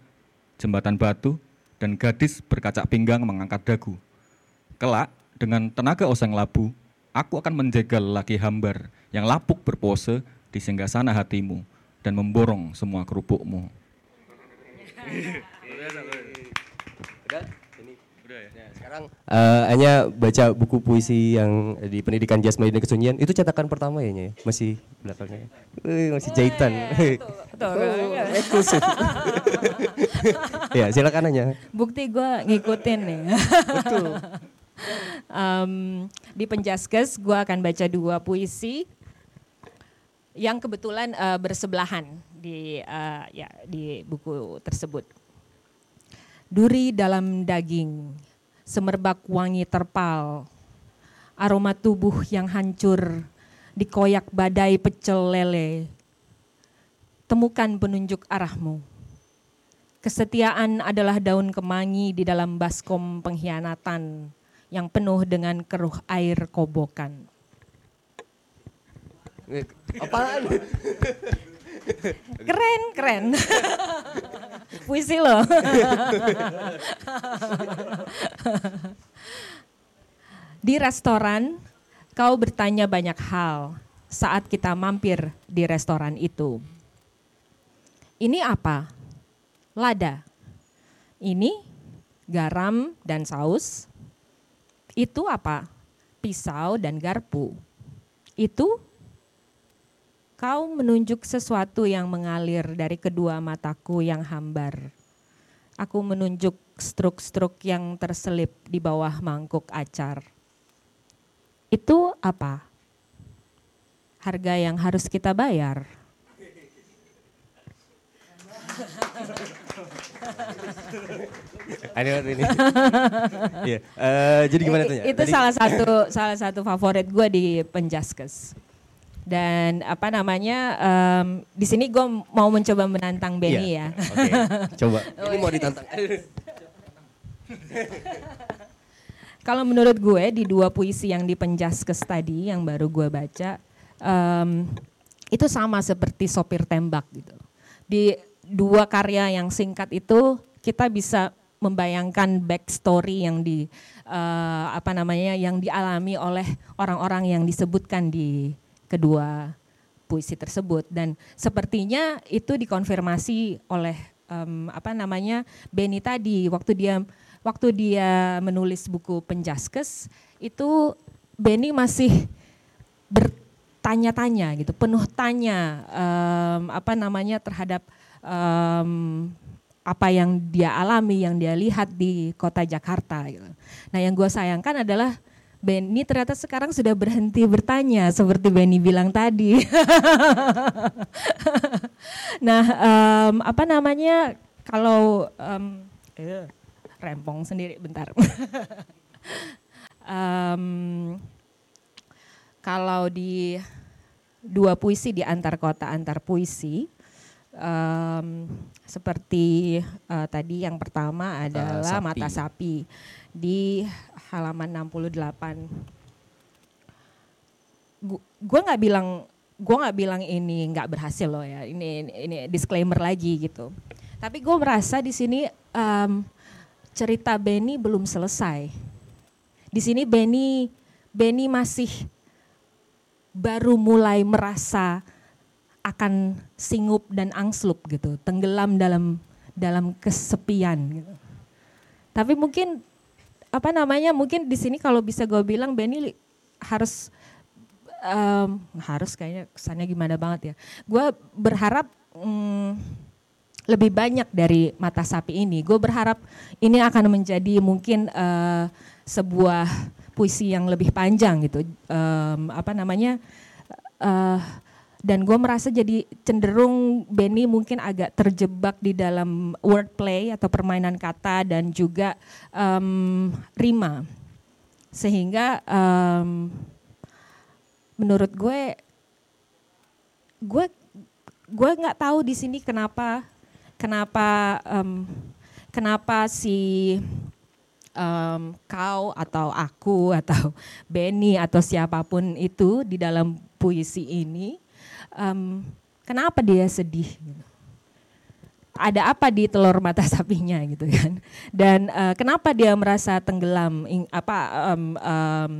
jembatan batu, dan gadis berkacak pinggang mengangkat dagu. Kelak, dengan tenaga oseng labu, aku akan menjegal laki hambar yang lapuk berpose di singgasana hatimu dan memborong semua kerupukmu. Sekarang eh, Anya baca buku puisi yang di pendidikan Jasmani dan Kesunyian itu cetakan pertama ya Nya ya? Masih belakangnya. Wih, masih jahitan. Oh, <laughs> eksklusif. <laughs> ya, silakan Anya. Bukti gue ngikutin nih. Betul. Em, di Penjaskes gue akan baca dua puisi yang kebetulan eh, bersebelahan di eh, ya di buku tersebut. Duri dalam daging, semerbak wangi terpal, aroma tubuh yang hancur, dikoyak badai pecel lele. Temukan penunjuk arahmu. Kesetiaan adalah daun kemangi di dalam baskom pengkhianatan yang penuh dengan keruh air kobokan. Apaan? Keren, keren. Puisi loh. di restoran, kau bertanya banyak hal saat kita mampir di restoran itu. Ini apa? Lada. Ini garam dan saus. Itu apa? Pisau dan garpu. Itu kau menunjuk sesuatu yang mengalir dari kedua mataku yang hambar. Aku menunjuk struk-struk yang terselip di bawah mangkuk acar. Itu apa? Harga yang harus kita bayar. <laughs> Ini. <laughs> Iya. eh, jadi gimana tuh? Itu Tadi- salah satu salah satu favorit gue di Penjaskes. Dan apa namanya em, di sini gue mau mencoba menantang Benny Iya. ya. Oke, coba. <laughs> Ini mau ditantang. Kalau menurut gue di dua puisi yang di Penjaskes tadi yang baru gue baca em, itu sama seperti sopir tembak gitu. Di dua karya yang singkat itu kita bisa membayangkan backstory yang di eh, apa namanya yang dialami oleh orang-orang yang disebutkan di kedua puisi tersebut. Dan sepertinya itu dikonfirmasi oleh em, apa namanya Benny tadi. Waktu dia waktu dia menulis buku Penjaskes itu Benny masih ber- tanya-tanya gitu, penuh tanya um, apa namanya terhadap um, apa yang dia alami, yang dia lihat di kota Jakarta. Gitu. Nah yang gue sayangkan adalah Benny ternyata sekarang sudah berhenti bertanya seperti Benny bilang tadi. <laughs> nah um, apa namanya kalau um, rempong sendiri bentar. <laughs> um, kalau di dua puisi di antar kota antar puisi um, seperti uh, tadi yang pertama adalah sapi. mata sapi. Di halaman 68 gue nggak bilang gue nggak bilang ini nggak berhasil loh ya. Ini, ini ini disclaimer lagi gitu. Tapi gue merasa di sini um, cerita Benny belum selesai. Di sini Benny Benny masih baru mulai merasa akan singup dan angslup gitu, tenggelam dalam dalam kesepian gitu. Tapi mungkin apa namanya mungkin di sini kalau bisa gue bilang Benny harus um, harus kayaknya kesannya gimana banget ya. Gue berharap um, lebih banyak dari mata sapi ini. Gue berharap ini akan menjadi mungkin uh, sebuah puisi yang lebih panjang gitu um, apa namanya uh, dan gue merasa jadi cenderung Benny mungkin agak terjebak di dalam wordplay atau permainan kata dan juga um, rima. Sehingga um, menurut gue gue gue nggak tahu di sini kenapa kenapa um, kenapa si um, kau atau aku atau Benny atau siapa pun itu di dalam puisi ini, um, kenapa dia sedih? Gitu. Ada apa di telur mata <laughs> sapinya gitu kan? Dan uh, kenapa dia merasa tenggelam ing, apa um, um,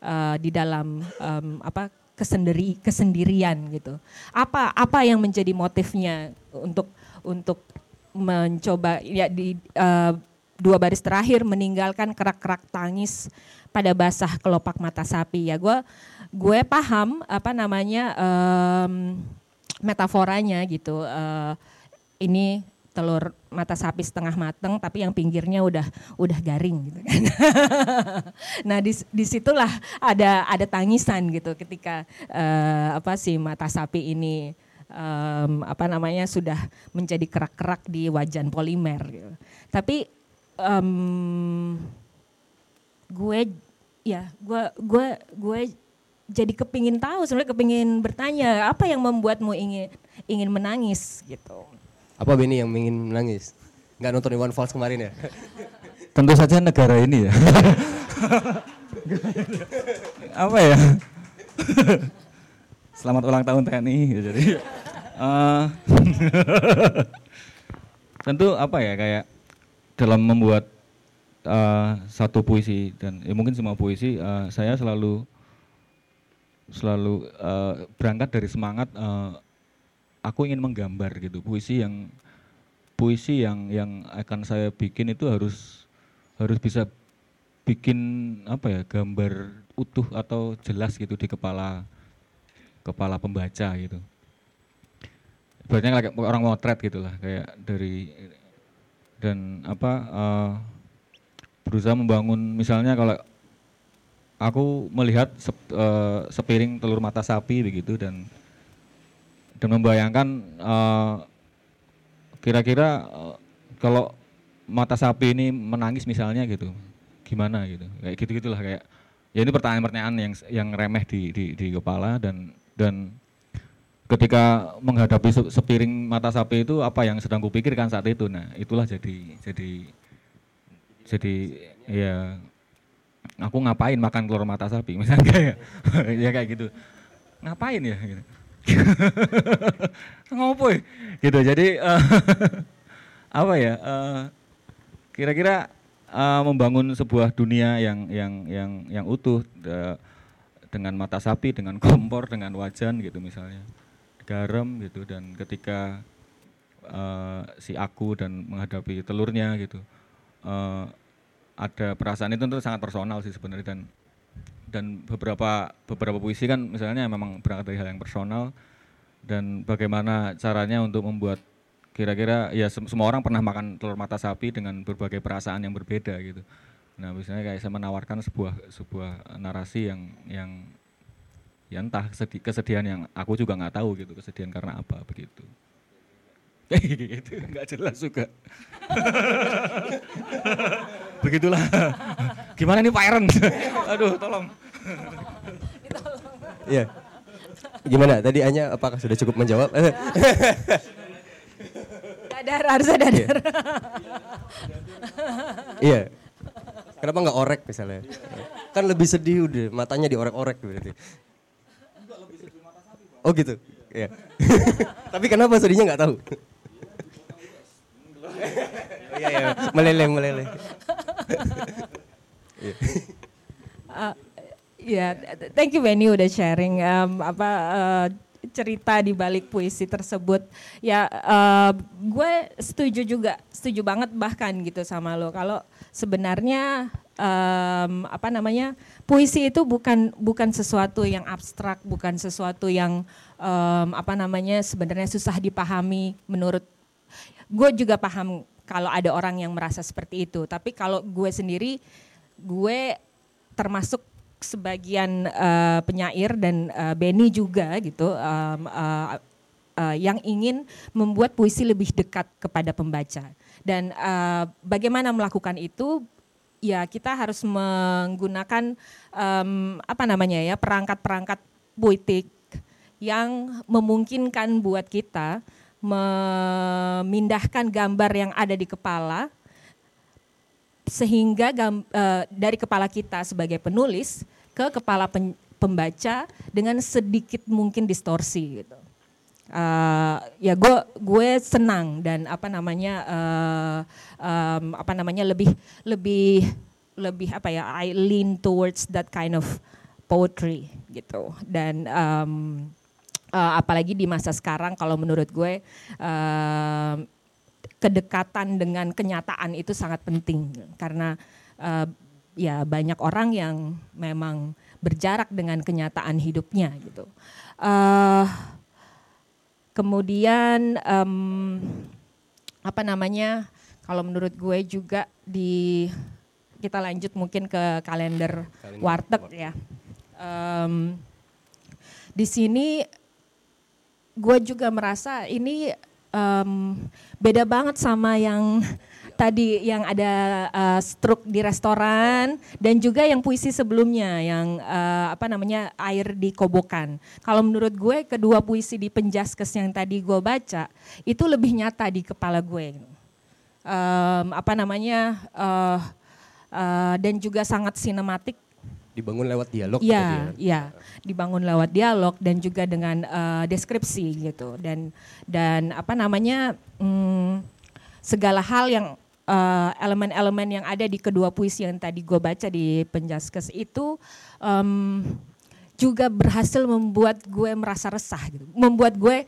uh, di dalam um, apa kesendiri kesendirian gitu? Apa apa yang menjadi motifnya untuk untuk mencoba ya di uh, dua baris terakhir meninggalkan kerak-kerak tangis pada basah kelopak mata sapi ya gue gue paham apa namanya um, metaforanya gitu uh, ini telur mata sapi setengah mateng tapi yang pinggirnya udah udah garing gitu kan. <laughs> nah di di situlah ada ada tangisan gitu ketika uh, apa sih mata sapi ini um, apa namanya sudah menjadi kerak-kerak di wajan polimer gitu. Tapi um, gue ya gue gue gue jadi kepingin tahu sebenarnya kepingin bertanya apa yang membuatmu ingin ingin menangis gitu. Apa Benny yang ingin menangis? Nggak nonton One Falls kemarin ya? <laughs> Tentu saja negara ini ya. <laughs> Apa ya? <laughs> Selamat ulang tahun TNI jadi uh, tentu apa ya kayak dalam membuat uh, satu puisi dan ya mungkin semua puisi uh, saya selalu selalu uh, berangkat dari semangat uh, aku ingin menggambar gitu puisi yang puisi yang yang akan saya bikin itu harus harus bisa bikin apa ya gambar utuh atau jelas gitu di kepala kepala pembaca gitu. Kayak orang motret gitu lah kayak dari dan apa uh, berusaha membangun misalnya kalau aku melihat sep, uh, sepiring telur mata sapi begitu dan dan membayangkan uh, kira-kira uh, kalau mata sapi ini menangis misalnya gitu gimana gitu? Kayak gitu gitulah kayak ya ini pertanyaan-pertanyaan yang yang remeh di, di di kepala dan dan ketika menghadapi sepiring mata sapi itu apa yang sedang kupikirkan saat itu? Nah itulah jadi jadi jadi ya aku ngapain makan telur mata sapi? <laughs> Misalnya kayak ya kayak gitu. Ngapain ya? Gitu. <laughs> ngopo ya? gitu jadi uh, <laughs> apa ya? Uh, kira-kira uh, membangun sebuah dunia yang yang yang yang utuh uh, dengan mata sapi dengan kompor dengan wajan gitu misalnya garam gitu dan ketika uh, si aku dan menghadapi telurnya gitu uh, ada perasaan itu tentu sangat personal sih sebenarnya dan dan beberapa beberapa puisi kan misalnya memang berangkat dari hal yang personal dan bagaimana caranya untuk membuat kira-kira ya sem- semua orang pernah makan telur mata sapi dengan berbagai perasaan yang berbeda gitu. Nah, misalnya kayak saya menawarkan sebuah sebuah narasi yang yang ya entah kesedi- kesedihan yang aku juga nggak tahu gitu kesedihan karena apa begitu. gitu <laughs> nggak jelas juga. <laughs> Begitulah. Gimana nih Pak Aaron? <laughs> Aduh, tolong. Iya. Gimana? Tadi Anya apakah sudah cukup menjawab? Dadar harus dadar. Iya. Kenapa nggak orek misalnya? Kan lebih sedih udah, matanya diorek-orek berarti. Oh gitu. Iya. <laughs> Tapi kenapa sedihnya nggak tahu? <laughs> Iya iya, meleleh meleleh. <laughs> Iya. Uh, ya, th- thank you Benny udah sharing um, apa uh, cerita di balik puisi tersebut. Ya, uh, gue setuju juga, setuju banget bahkan gitu sama lo. Kalau sebenarnya um, apa namanya puisi itu bukan bukan sesuatu yang abstrak, bukan sesuatu yang um, apa namanya sebenarnya susah dipahami menurut gue juga paham kalau ada orang yang merasa seperti itu. Tapi kalau gue sendiri, gue termasuk sebagian eh, penyair dan eh, Benny juga gitu em, eh, eh, yang ingin membuat puisi lebih dekat kepada pembaca. Dan eh, bagaimana melakukan itu? Ya kita harus menggunakan em, apa namanya ya perangkat-perangkat puitik yang memungkinkan buat kita memindahkan gambar yang ada di kepala sehingga gam- eh, dari kepala kita sebagai penulis ke kepala pen- pembaca dengan sedikit mungkin distorsi gitu. Eh, ya gue gue senang dan apa namanya eh, em, apa namanya lebih lebih lebih apa ya I lean towards that kind of poetry gitu dan em, eh, apalagi di masa sekarang kalau menurut gue em, kedekatan dengan kenyataan itu sangat penting karena eh, ya banyak orang yang memang berjarak dengan kenyataan hidupnya gitu. Eh, kemudian em, apa namanya? Kalau menurut gue juga di kita lanjut mungkin ke kalender, Kalender warteg ya. Em, di sini gue juga merasa ini em, beda banget sama yang tadi yang ada eh, struk di restoran dan juga yang puisi sebelumnya yang eh, apa namanya air di kobokan. Kalau menurut gue kedua puisi di penjaskes yang tadi gue baca itu lebih nyata di kepala gue. Em, apa namanya eh, eh, dan juga sangat sinematik Dibangun lewat dialog Iya, tadi ya. iya, dibangun lewat dialog dan juga dengan eh, deskripsi gitu dan dan apa namanya mm, segala hal yang eh, elemen-elemen yang ada di kedua puisi yang tadi gue baca di penjaskes itu em, juga berhasil membuat gue merasa resah gitu, membuat gue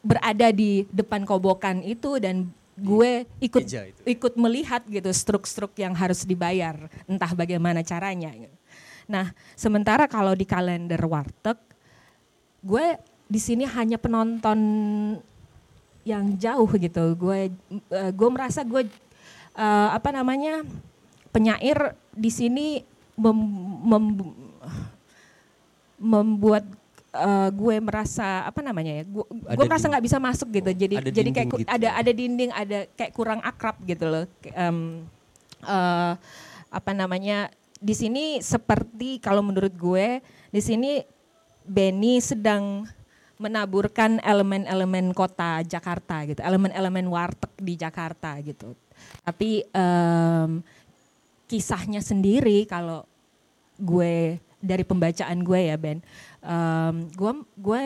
berada di depan kobokan itu dan gue ikut ikut melihat gitu struk-struk yang harus dibayar entah bagaimana caranya gitu. Nah, sementara kalau di kalender warteg, gue di sini hanya penonton yang jauh gitu. Gue eh, gue merasa gue eh, apa namanya penyair di sini mem- mem- membuat eh, gue merasa apa namanya ya? Gue gue merasa nggak bisa masuk gitu. Jadi Ada jadi kayak gitu. ada ada dinding, ada kayak kurang akrab gitu loh. Em, eh, apa namanya? Di sini seperti kalau menurut gue di sini Benny sedang menaburkan elemen-elemen kota Jakarta gitu, elemen-elemen warteg di Jakarta gitu. Tapi em, kisahnya sendiri kalau gue dari pembacaan gue ya Ben, em, gue gue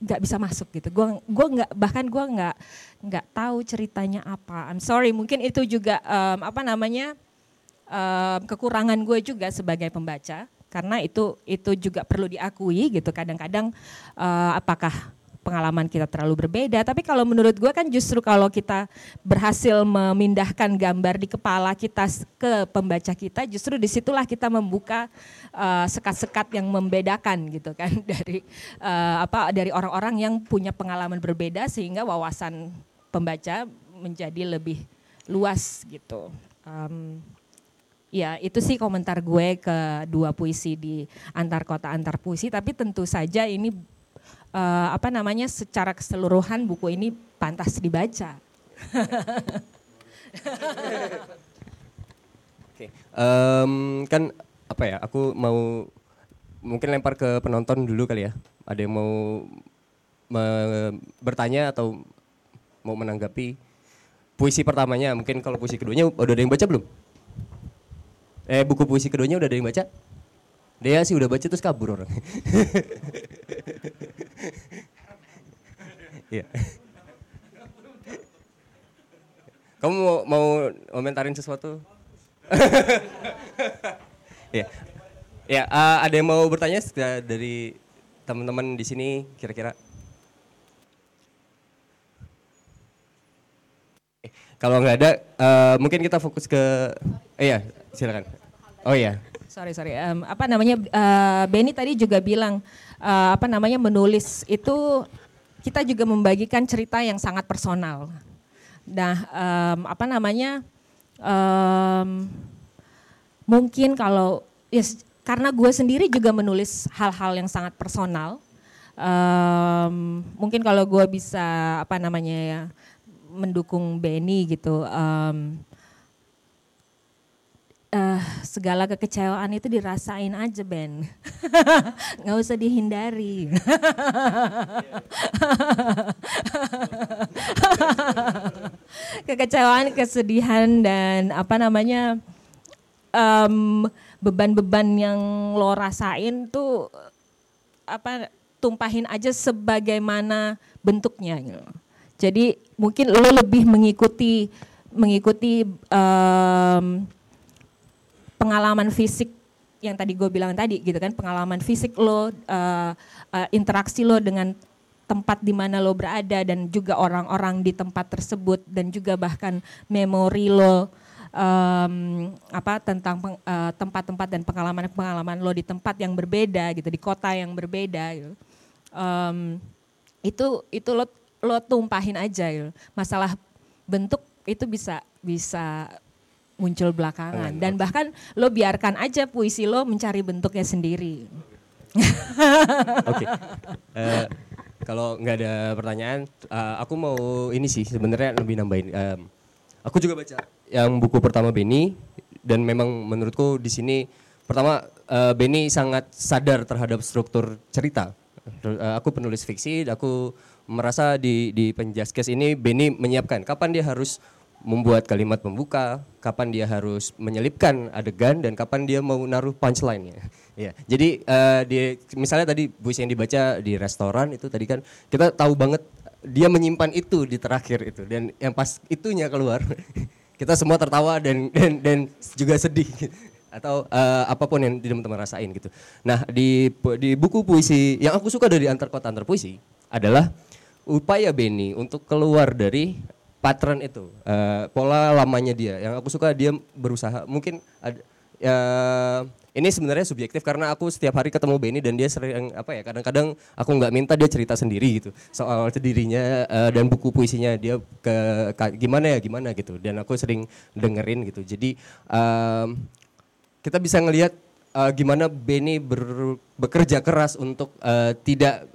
nggak bisa masuk gitu. Gue gue nggak bahkan gue nggak nggak tahu ceritanya apa. I'm sorry, mungkin itu juga em, apa namanya em, kekurangan gue juga sebagai pembaca karena itu itu juga perlu diakui gitu. Kadang-kadang eh, apakah pengalaman kita terlalu berbeda. Tapi kalau menurut gue kan justru kalau kita berhasil memindahkan gambar di kepala kita ke pembaca kita, justru di situlah kita membuka uh, sekat-sekat uh, yang membedakan gitu kan <laughs> dari uh, apa dari orang-orang yang punya pengalaman berbeda sehingga wawasan pembaca menjadi lebih luas gitu. Um, Ya, itu sih komentar gue ke dua puisi di antar kota antar puisi. Tapi tentu saja ini uh, apa namanya secara keseluruhan buku ini pantas dibaca. Oke, um, kan apa ya? Aku mau mungkin lempar ke penonton dulu kali ya. Ada yang mau bertanya atau mau menanggapi puisi pertamanya? Mungkin kalau puisi keduanya udah ada yang baca belum? Eh buku puisi keduanya udah ada yang baca? Dia sih udah baca terus kabur orang. <laughs> Iya. Kamu mau, mau komentarin sesuatu? <laughs> Iya. Ya, uh, ada yang mau bertanya dari teman-teman di sini kira-kira? Eh, kalau nggak ada, uh, mungkin kita fokus ke, eh, ya silakan. Oh iya. Sorry sorry. Um, apa namanya? Uh, Benny tadi juga bilang uh, apa namanya menulis itu kita juga membagikan cerita yang sangat personal. Nah, um, apa namanya? Um, mungkin kalau ya, karena gue sendiri juga menulis hal-hal yang sangat personal. Um, mungkin kalau gue bisa apa namanya ya mendukung Benny gitu. Um, uh, segala kekecewaan itu dirasain aja Ben, <laughs> nggak usah dihindari. <laughs> Kekecewaan, kesedihan dan apa namanya beban-beban um, yang lo rasain tuh apa tumpahin aja sebagaimana bentuknya. Gitu. Jadi mungkin lo lebih mengikuti mengikuti um, pengalaman fisik yang tadi gue bilang tadi gitu kan pengalaman fisik lo uh, uh, interaksi lo dengan tempat di mana lo berada dan juga orang-orang di tempat tersebut dan juga bahkan memori lo um, apa tentang uh, tempat-tempat dan pengalaman-pengalaman lo di tempat yang berbeda gitu di kota yang berbeda gitu. um, itu itu lo lo tumpahin aja gitu. masalah bentuk itu bisa bisa muncul belakangan dan bahkan lo biarkan aja puisi lo mencari bentuknya sendiri. Oke. Okay. Uh, eh, kalau nggak ada pertanyaan, uh, aku mau ini sih sebenarnya lebih nambahin. Um, aku juga baca yang buku pertama Benny dan memang menurutku di sini pertama uh, Benny sangat sadar terhadap struktur cerita. Uh, aku penulis fiksi, aku merasa di di penjaskes ini Benny menyiapkan kapan dia harus membuat kalimat pembuka, kapan dia harus menyelipkan adegan dan kapan dia mau naruh punchline ya. <laughs> ya. Jadi uh, di misalnya tadi buis yang dibaca di restoran itu tadi kan kita tahu banget dia menyimpan itu di terakhir itu dan yang pas itunya keluar <laughs> kita semua tertawa dan dan, dan juga sedih <laughs> atau uh, apa pun yang teman-teman rasain gitu. Nah, di di buku puisi yang aku suka dari antar kota antar puisi adalah upaya Benny untuk keluar dari pattern itu, uh, pola lamanya dia. Yang aku suka dia berusaha. Mungkin ada, ya, ini sebenarnya subjektif karena aku setiap hari ketemu Benny dan dia sering apa ya kadang-kadang aku nggak minta dia cerita sendiri gitu soal dirinya uh, dan buku puisinya dia ke, ke gimana ya gimana gitu dan aku sering dengerin gitu jadi um, kita bisa ngelihat uh, gimana Benny ber, bekerja keras untuk uh, tidak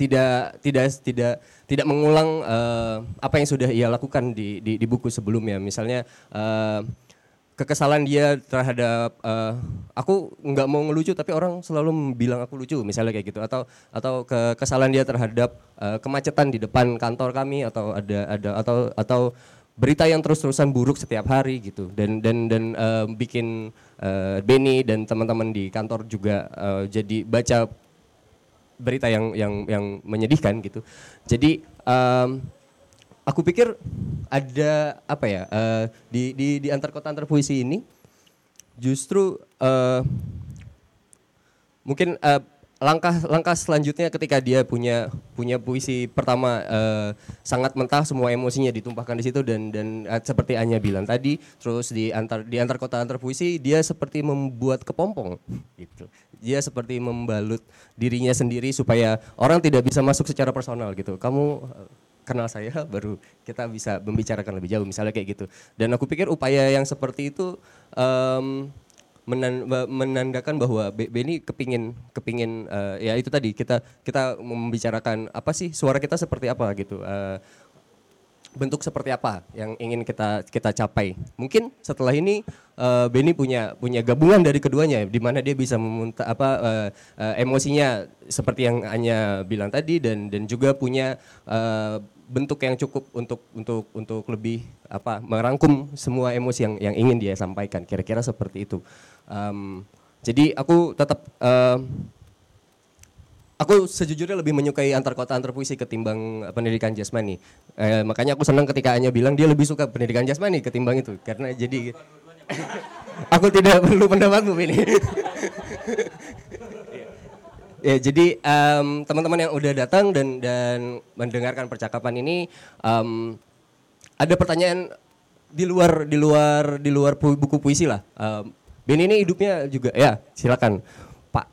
tidak tidak tidak tidak mengulang uh, apa yang sudah ia lakukan di di, di buku sebelumnya. Misalnya uh, kekesalan dia terhadap uh, aku nggak mau ngelucu tapi orang selalu bilang aku lucu misalnya kayak gitu atau atau kekesalan dia terhadap uh, kemacetan di depan kantor kami atau ada ada atau atau berita yang terus-terusan buruk setiap hari gitu dan dan dan uh, bikin uh, Benny dan teman-teman di kantor juga uh, jadi baca berita yang yang yang menyedihkan gitu. Jadi um, aku pikir ada apa ya uh, di di di antar kota antar puisi ini justru uh, mungkin uh, langkah langkah selanjutnya ketika dia punya punya puisi pertama uh, sangat mentah semua emosinya ditumpahkan di situ dan dan uh, seperti Anya bilang tadi terus di antar di antar kota antar puisi dia seperti membuat kepompong gitu. Dia seperti membalut dirinya sendiri supaya orang tidak bisa masuk secara personal gitu. Kamu uh, kenal saya <laughs> baru kita bisa membicarakan lebih jauh misalnya kayak gitu. Dan aku pikir upaya yang seperti itu um, menandakan bahwa Benny kepingin kepingin uh, ya itu tadi kita kita membicarakan apa sih suara kita seperti apa gitu uh, bentuk seperti apa yang ingin kita kita capai. Mungkin setelah ini uh, Benny punya punya gabungan dari keduanya di mana dia bisa memunta, apa uh, uh, emosinya seperti yang Anya bilang tadi dan dan juga punya uh, bentuk yang cukup untuk untuk untuk lebih apa merangkum semua emosi yang yang ingin dia sampaikan kira-kira seperti itu Um, jadi aku tetap uh, aku sejujurnya lebih menyukai antar kota antar puisi ketimbang pendidikan jasmani. Eh, makanya aku senang ketika Anya bilang dia lebih suka pendidikan jasmani ketimbang itu karena jadi <laughs> aku tidak perlu pendapatmu ini. <laughs> ya jadi um, teman-teman yang udah datang dan dan mendengarkan percakapan ini um, ada pertanyaan di luar di luar di luar buku puisi lah. Um, Benny ini hidupnya juga ya silakan Pak.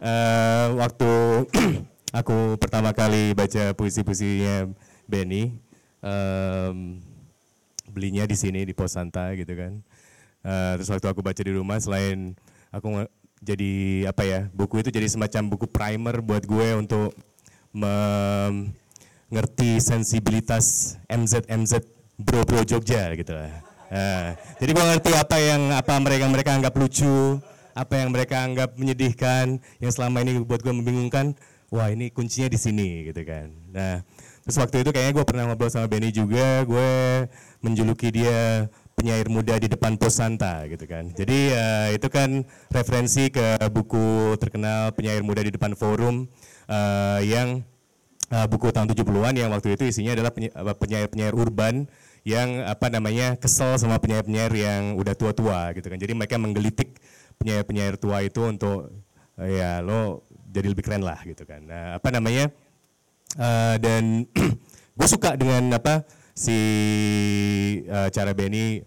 Uh, waktu <clears throat> aku pertama kali baca puisi-puisinya Benny, um, belinya di sini di Pos Santa gitu kan. Uh, terus waktu aku baca di rumah selain aku jadi apa ya buku itu jadi semacam buku primer buat gue untuk mengerti sensibilitas MZ MZ bro bro Jogja gitu lah. Uh, jadi gue ngerti apa yang apa mereka mereka anggap lucu, apa yang mereka anggap menyedihkan, yang selama ini buat gue membingungkan. Wah ini kuncinya di sini gitu kan. Nah terus waktu itu kayaknya gue pernah ngobrol sama Benny juga, gue menjuluki dia penyair muda di depan pos gitu kan. Jadi uh, itu kan referensi ke buku terkenal penyair muda di depan forum uh, yang uh, buku tahun 70-an yang waktu itu isinya adalah penyair-penyair urban yang apa namanya kesel sama penyair-penyair yang udah tua-tua gitu kan. Jadi mereka menggelitik penyair-penyair tua itu untuk uh, ya lo jadi lebih keren lah gitu kan. Nah, apa namanya uh, dan <clears throat> gue suka dengan apa si uh, cara Benny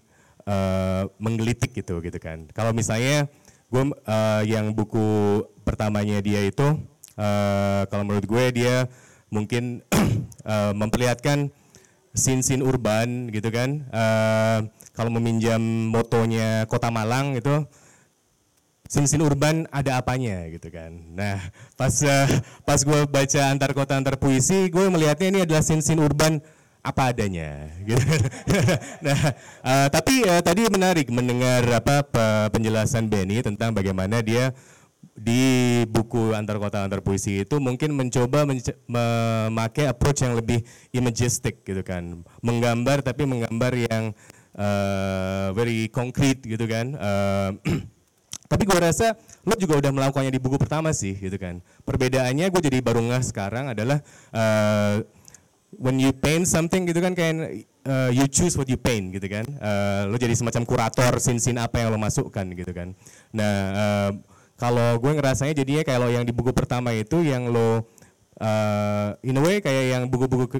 uh, menggelitik gitu gitu kan. Kalau misalnya gue uh, yang buku pertamanya dia itu uh, kalau menurut gue dia mungkin uh, <clears throat> memperlihatkan sin-sin urban gitu kan. Uh, kalau meminjam motonya Kota Malang itu sin-sin urban ada apanya gitu kan. Nah pas uh, pas gue baca antar kota antar puisi, gue melihatnya ini adalah sin-sin urban apa adanya. Gitu. <laughs> nah uh, tapi uh, tadi menarik mendengar apa penjelasan Benny tentang bagaimana dia di buku antar kota antar puisi itu mungkin mencoba memakai approach yang lebih imagistic gitu kan menggambar tapi menggambar yang uh, very concrete gitu kan uh, <clears throat> tapi gue rasa lo juga udah melakukannya di buku pertama sih gitu kan perbedaannya gue jadi baru ngeh sekarang adalah uh, when you paint something gitu kan kayak uh, you choose what you paint gitu kan uh, lo jadi semacam kurator sin-sin apa yang lo masukkan gitu kan nah uh, kalau gue ngerasanya jadinya kalau yang di buku pertama itu yang lo uh, in a way kayak yang buku-buku ke,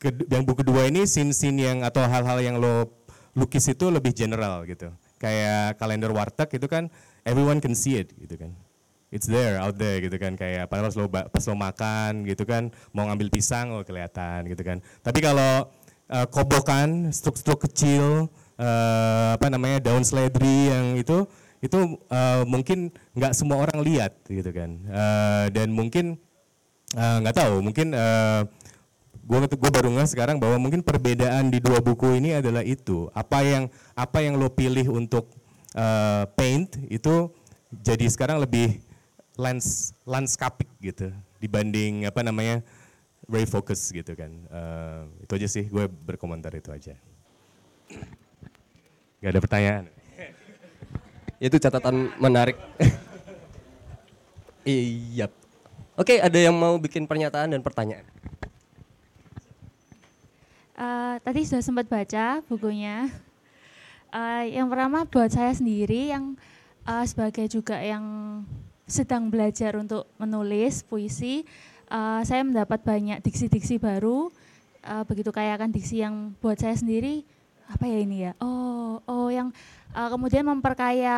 ke, yang buku kedua ini scene-scene yang atau hal-hal yang lo lukis itu lebih general gitu. Kayak kalender warteg itu kan everyone can see it gitu kan. It's there, out there gitu kan. Kayak pas lo, pas lo makan gitu kan, mau ngambil pisang oh, kelihatan gitu kan. Tapi kalau uh, kobokan, struk-struk kecil, uh, apa namanya daun seledri yang itu itu uh, mungkin nggak semua orang lihat gitu kan uh, dan mungkin nggak uh, tahu mungkin uh, gue gue baru nggak sekarang bahwa mungkin perbedaan di dua buku ini adalah itu apa yang apa yang lo pilih untuk uh, paint itu jadi sekarang lebih lens landscapic gitu dibanding apa namanya very focus gitu kan uh, itu aja sih gue berkomentar itu aja Gak ada pertanyaan itu catatan menarik. <laughs> iya. Oke, ada yang mau bikin pernyataan dan pertanyaan? Uh, tadi sudah sempat baca bukunya. Uh, yang pertama buat saya sendiri yang uh, sebagai juga yang sedang belajar untuk menulis puisi, uh, saya mendapat banyak diksi-diksi baru. Uh, begitu kaya kan diksi yang buat saya sendiri apa ya ini ya? Oh, oh yang uh, kemudian memperkaya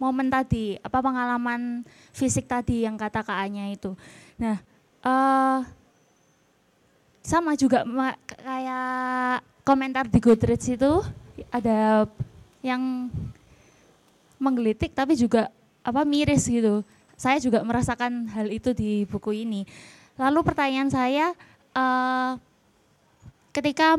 momen tadi, apa pengalaman fisik tadi yang kata Kak Anya itu. Nah, uh, sama juga kayak komentar di Goodreads itu ada yang menggelitik tapi juga apa miris gitu. Saya juga merasakan hal itu di buku ini. Lalu pertanyaan saya, uh, ketika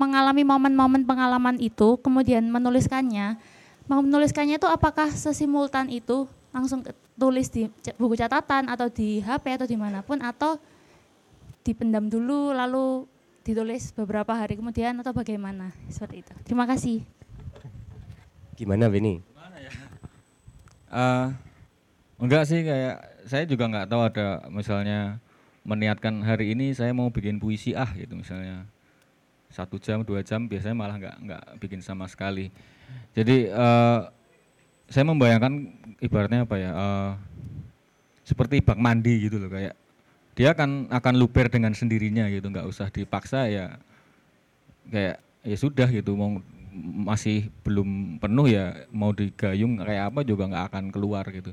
mengalami momen-momen pengalaman itu, kemudian menuliskannya, menuliskannya itu apakah sesimultan itu langsung tulis di buku catatan atau di HP atau di mana pun atau dipendam dulu lalu ditulis beberapa hari kemudian atau bagaimana seperti itu. Terima kasih. Gimana Beni? Uh, enggak sih kayak saya juga nggak tahu ada misalnya meniatkan hari ini saya mau bikin puisi ah gitu misalnya satu jam dua jam biasanya malah nggak nggak bikin sama sekali. Jadi uh, saya membayangkan ibaratnya apa ya uh, seperti bak mandi gitu loh kayak dia akan akan luber dengan sendirinya gitu nggak usah dipaksa ya kayak ya sudah gitu mau masih belum penuh ya mau digayung kayak apa juga nggak akan keluar gitu.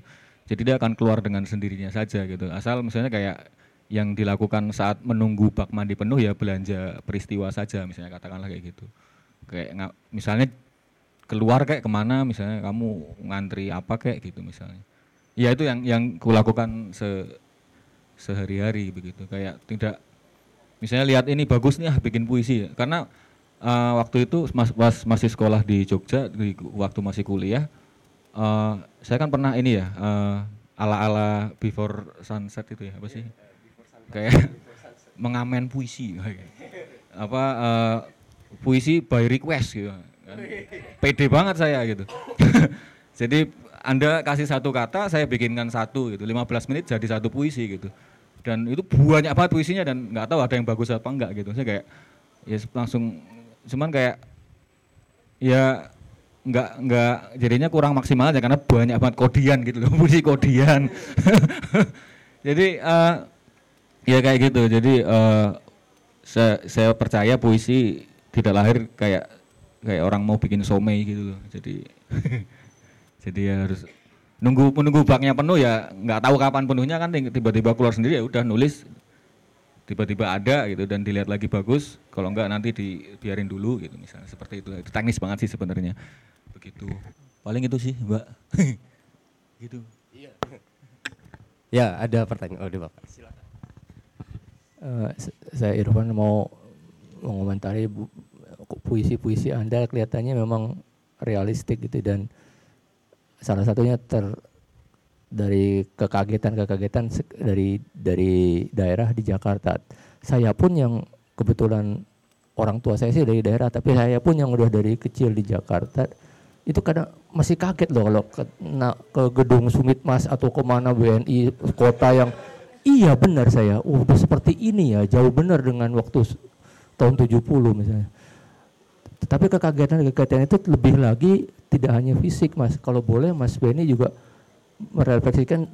Jadi dia akan keluar dengan sendirinya saja gitu. Asal misalnya kayak yang dilakukan saat menunggu bak mandi penuh ya belanja peristiwa saja misalnya katakanlah kayak gitu. Kayak misalnya keluar kayak ke mana misalnya kamu ngantri apa kayak gitu misalnya. Ya itu yang yang kulakukan se sehari-hari begitu. Kayak tidak misalnya lihat ini bagus nih ah bikin puisi. Karena uh, waktu itu mas, mas masih sekolah di Jogja di waktu masih kuliah uh, saya kan pernah ini ya uh, ala-ala before sunset itu ya apa sih kayak <laughs> mengamen puisi <laughs> apa uh, puisi by request gitu kan. pede banget saya gitu <laughs> jadi anda kasih satu kata, saya bikinkan satu gitu. 15 menit jadi satu puisi gitu. Dan itu banyak banget puisinya dan nggak tahu ada yang bagus apa enggak gitu. Saya kayak ya langsung cuman kayak ya nggak nggak jadinya kurang maksimal aja karena banyak banget kodian gitu loh <laughs> puisi kodian. <laughs> Jadi uh, ya kayak gitu. Jadi uh, saya, saya percaya puisi tidak lahir kayak kayak orang mau bikin somai gitu loh. Jadi <laughs> jadi ya harus nunggu menunggu baknya penuh ya nggak tahu kapan penuhnya kan tiba-tiba keluar sendiri ya udah nulis tiba-tiba ada gitu dan dilihat lagi bagus kalau enggak nanti dibiarin dulu gitu misalnya seperti itu. Itu teknis banget sih sebenarnya. Begitu. Paling itu sih mbak. <laughs> Gitu. Iya. Ya ada pertanyaan. Oh bapak silakan. Uh, saya Irfan mau mengomentari puisi-puisi anda kelihatannya memang realistik gitu dan salah satunya ter dari kekagetan-kekagetan dari dari daerah di Jakarta. Saya pun yang kebetulan orang tua saya sih dari daerah, tapi saya pun yang udah dari kecil di Jakarta itu kadang masih kaget loh kalau ke, na, ke gedung Sumit Mas atau ke mana BNI kota yang iya benar saya, uh, udah seperti ini ya, jauh benar dengan waktu tahun 70 misalnya. Tetapi kekagetan-kekagetan itu lebih lagi tidak hanya fisik mas, kalau boleh mas Benny juga merefleksikan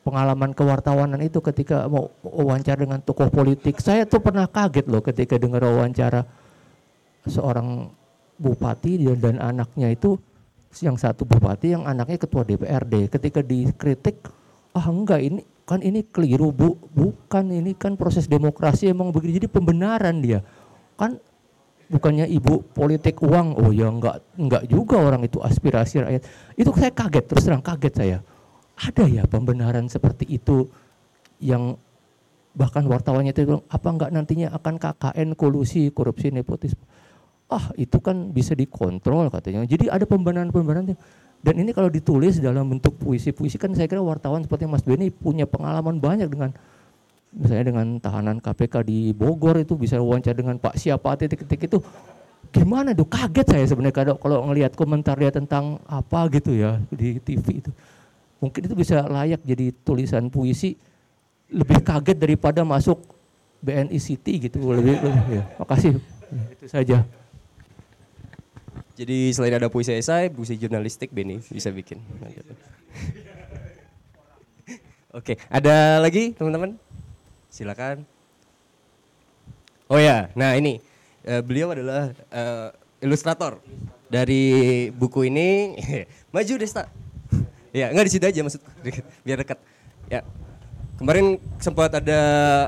pengalaman kewartawanan itu ketika mau wawancara dengan tokoh politik. Saya tuh pernah kaget loh ketika dengar wawancara seorang bupati dan, anaknya itu yang satu bupati yang anaknya ketua DPRD ketika dikritik ah enggak ini kan ini keliru bu. Bukan ini kan proses demokrasi emang begitu jadi pembenaran dia. Kan bukannya ibu politik uang. Oh ya enggak enggak juga orang itu aspirasi rakyat. Itu saya kaget terus terang kaget saya ada ya pembenaran seperti itu yang bahkan wartawannya itu bilang apa enggak nantinya akan KKN kolusi korupsi nepotisme? Ah itu kan bisa dikontrol katanya. Jadi ada pembenaran-pembenaran dan ini kalau ditulis dalam bentuk puisi-puisi kan saya kira wartawan seperti Mas Beni punya pengalaman banyak dengan misalnya dengan tahanan KPK di Bogor itu bisa wawancara dengan Pak siapa titik-titik itu. Gimana tuh kaget saya sebenarnya kalau ngelihat komentar dia tentang apa gitu ya di TV itu mungkin itu bisa layak jadi tulisan puisi lebih kaget daripada masuk BNI City gitu lebih, lebih ya makasih itu saja jadi selain ada puisi esai puisi jurnalistik Beni bisa bikin Oke, ada lagi teman-teman? Silakan. Oh ya, nah ini uh, beliau adalah uh, ilustrator dari buku ini. <laughs> Maju Desta. Ya, nggak di situ aja maksud <laughs> biar dekat. Ya. Kemarin sempat ada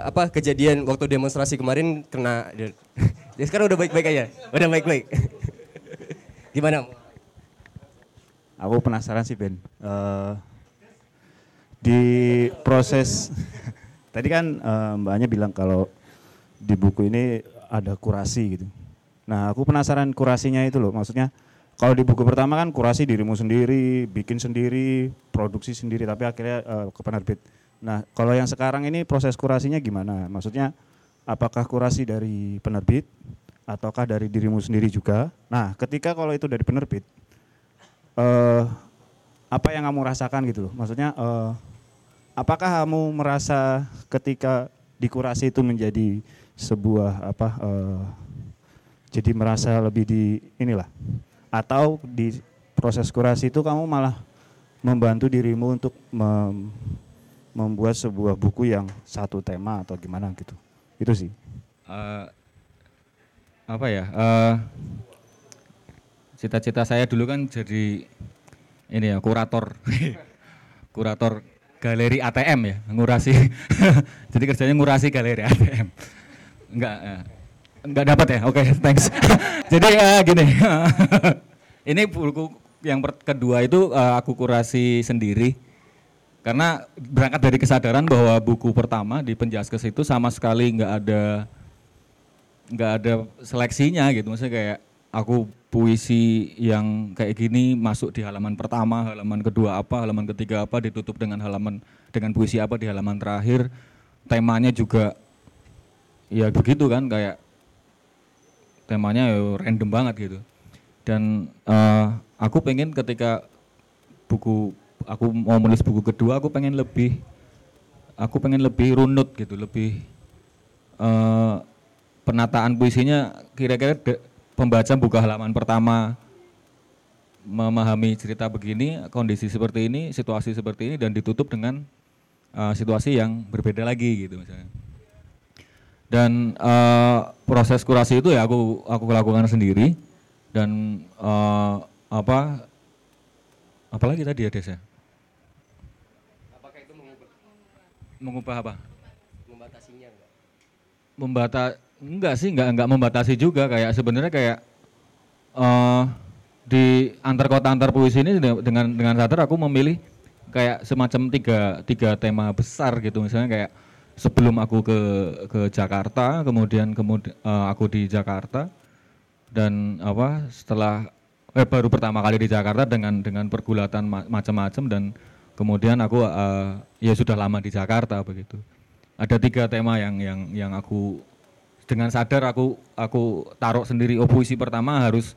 apa kejadian waktu demonstrasi kemarin kena dia <laughs> sekarang udah baik-baik aja. Udah baik-baik. <laughs> Gimana? Aku penasaran sih Ben. Uh, di proses tadi kan uh, mbaknya bilang kalau di buku ini ada kurasi gitu. Nah aku penasaran kurasinya itu loh, maksudnya kalau di buku pertama kan kurasi dirimu sendiri, bikin sendiri, produksi sendiri, tapi akhirnya uh, ke penerbit. Nah kalau yang sekarang ini proses kurasinya gimana? Maksudnya apakah kurasi dari penerbit ataukah dari dirimu sendiri juga? Nah ketika kalau itu dari penerbit, uh, apa yang kamu rasakan gitu loh? Maksudnya uh, apakah kamu merasa ketika dikurasi itu menjadi sebuah apa uh, jadi merasa lebih di inilah atau di proses kurasi itu kamu malah membantu dirimu untuk mem, membuat sebuah buku yang satu tema atau gimana gitu itu sih uh, apa ya uh, cita-cita saya dulu kan jadi ini ya kurator <laughs> kurator galeri ATM ya, ngurasi. <laughs> Jadi kerjanya ngurasi galeri ATM. Enggak, enggak dapat ya. Oke, okay, <laughs> thanks. <laughs> Jadi uh, gini. <laughs> ini buku yang kedua itu uh, aku kurasi sendiri. Karena berangkat dari kesadaran bahwa buku pertama di Penjaskes itu sama sekali nggak ada nggak ada seleksinya gitu. Maksudnya kayak aku puisi yang kayak gini masuk di halaman pertama, halaman kedua apa, halaman ketiga apa, ditutup dengan halaman dengan puisi apa di halaman terakhir. Temanya juga ya begitu kan kayak temanya ya random banget gitu. Dan uh, aku pengen ketika buku aku mau menulis buku kedua aku pengen lebih aku pengen lebih runut gitu, lebih uh, penataan puisinya kira-kira pembaca buka halaman pertama memahami cerita begini, kondisi seperti ini, situasi seperti ini dan ditutup dengan uh, situasi yang berbeda lagi gitu misalnya. Dan uh, proses kurasi itu ya aku aku lakukan sendiri dan uh, apa apalagi tadi ya Desa? Apakah itu mengubah? Mengubah apa? Membatasinya enggak? Membata Enggak sih, enggak enggak membatasi juga kayak sebenarnya kayak uh, di antar kota antar puisi ini dengan dengan sadar aku memilih kayak semacam tiga tiga tema besar gitu misalnya kayak sebelum aku ke ke Jakarta kemudian kemudian uh, aku di Jakarta dan apa setelah eh, baru pertama kali di Jakarta dengan dengan pergulatan ma macam-macam dan kemudian aku uh, ya sudah lama di Jakarta begitu. Ada tiga tema yang yang yang aku dengan sadar aku aku taruh sendiri. Oh puisi pertama harus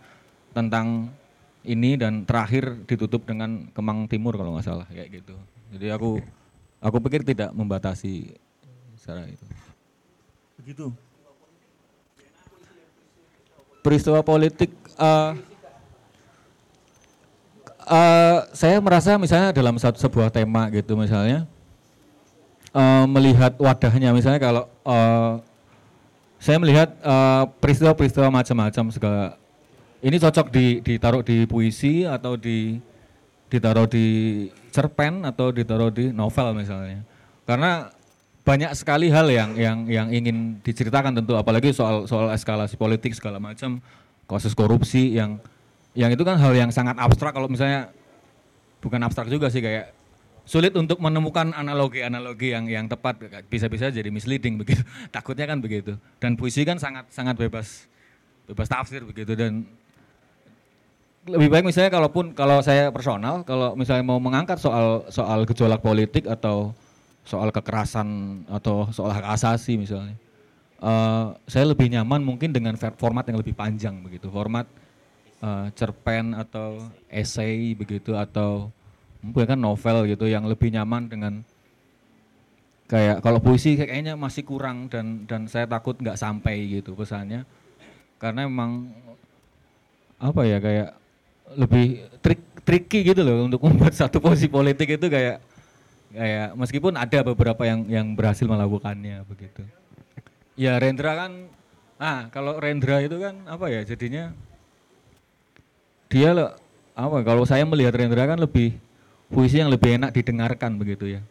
tentang ini dan terakhir ditutup dengan Kemang Timur kalau nggak salah kayak gitu. Jadi aku aku pikir tidak membatasi secara itu. Begitu. Peristiwa politik uh, uh, saya merasa misalnya dalam satu sebuah tema gitu misalnya uh, melihat wadahnya misalnya kalau uh, saya melihat uh, peristiwa-peristiwa macam-macam segala ini cocok di, ditaruh di puisi atau di ditaruh di cerpen atau ditaruh di novel misalnya karena banyak sekali hal yang yang yang ingin diceritakan tentu apalagi soal soal eskalasi politik segala macam kasus korupsi yang yang itu kan hal yang sangat abstrak. Kalau misalnya bukan abstrak juga sih kayak sulit untuk menemukan analogi-analogi yang yang tepat. Bisa-bisa jadi misleading begitu. <laughs> Takutnya kan begitu. Dan puisi kan sangat sangat bebas bebas tafsir begitu. Dan lebih baik misalnya kalaupun kalau saya personal kalau misalnya mau mengangkat soal soal gejolak politik atau soal kekerasan atau soal hak asasi misalnya. Uh, saya lebih nyaman mungkin dengan format yang lebih panjang begitu. Format uh, cerpen atau esai begitu atau bukan kan novel gitu yang lebih nyaman dengan kayak kalau puisi kayaknya masih kurang dan dan saya takut nggak sampai gitu pesannya. Karena emang apa ya kayak lebih trik tricky gitu loh untuk <laughs> membuat satu posisi politik itu kayak kayak meskipun ada beberapa yang yang berhasil melakukannya begitu. Ya Rendra kan, ah kalau Rendra itu kan apa ya jadinya dia loh apa kalau saya melihat Rendra kan lebih puisi yang lebih enak didengarkan begitu ya,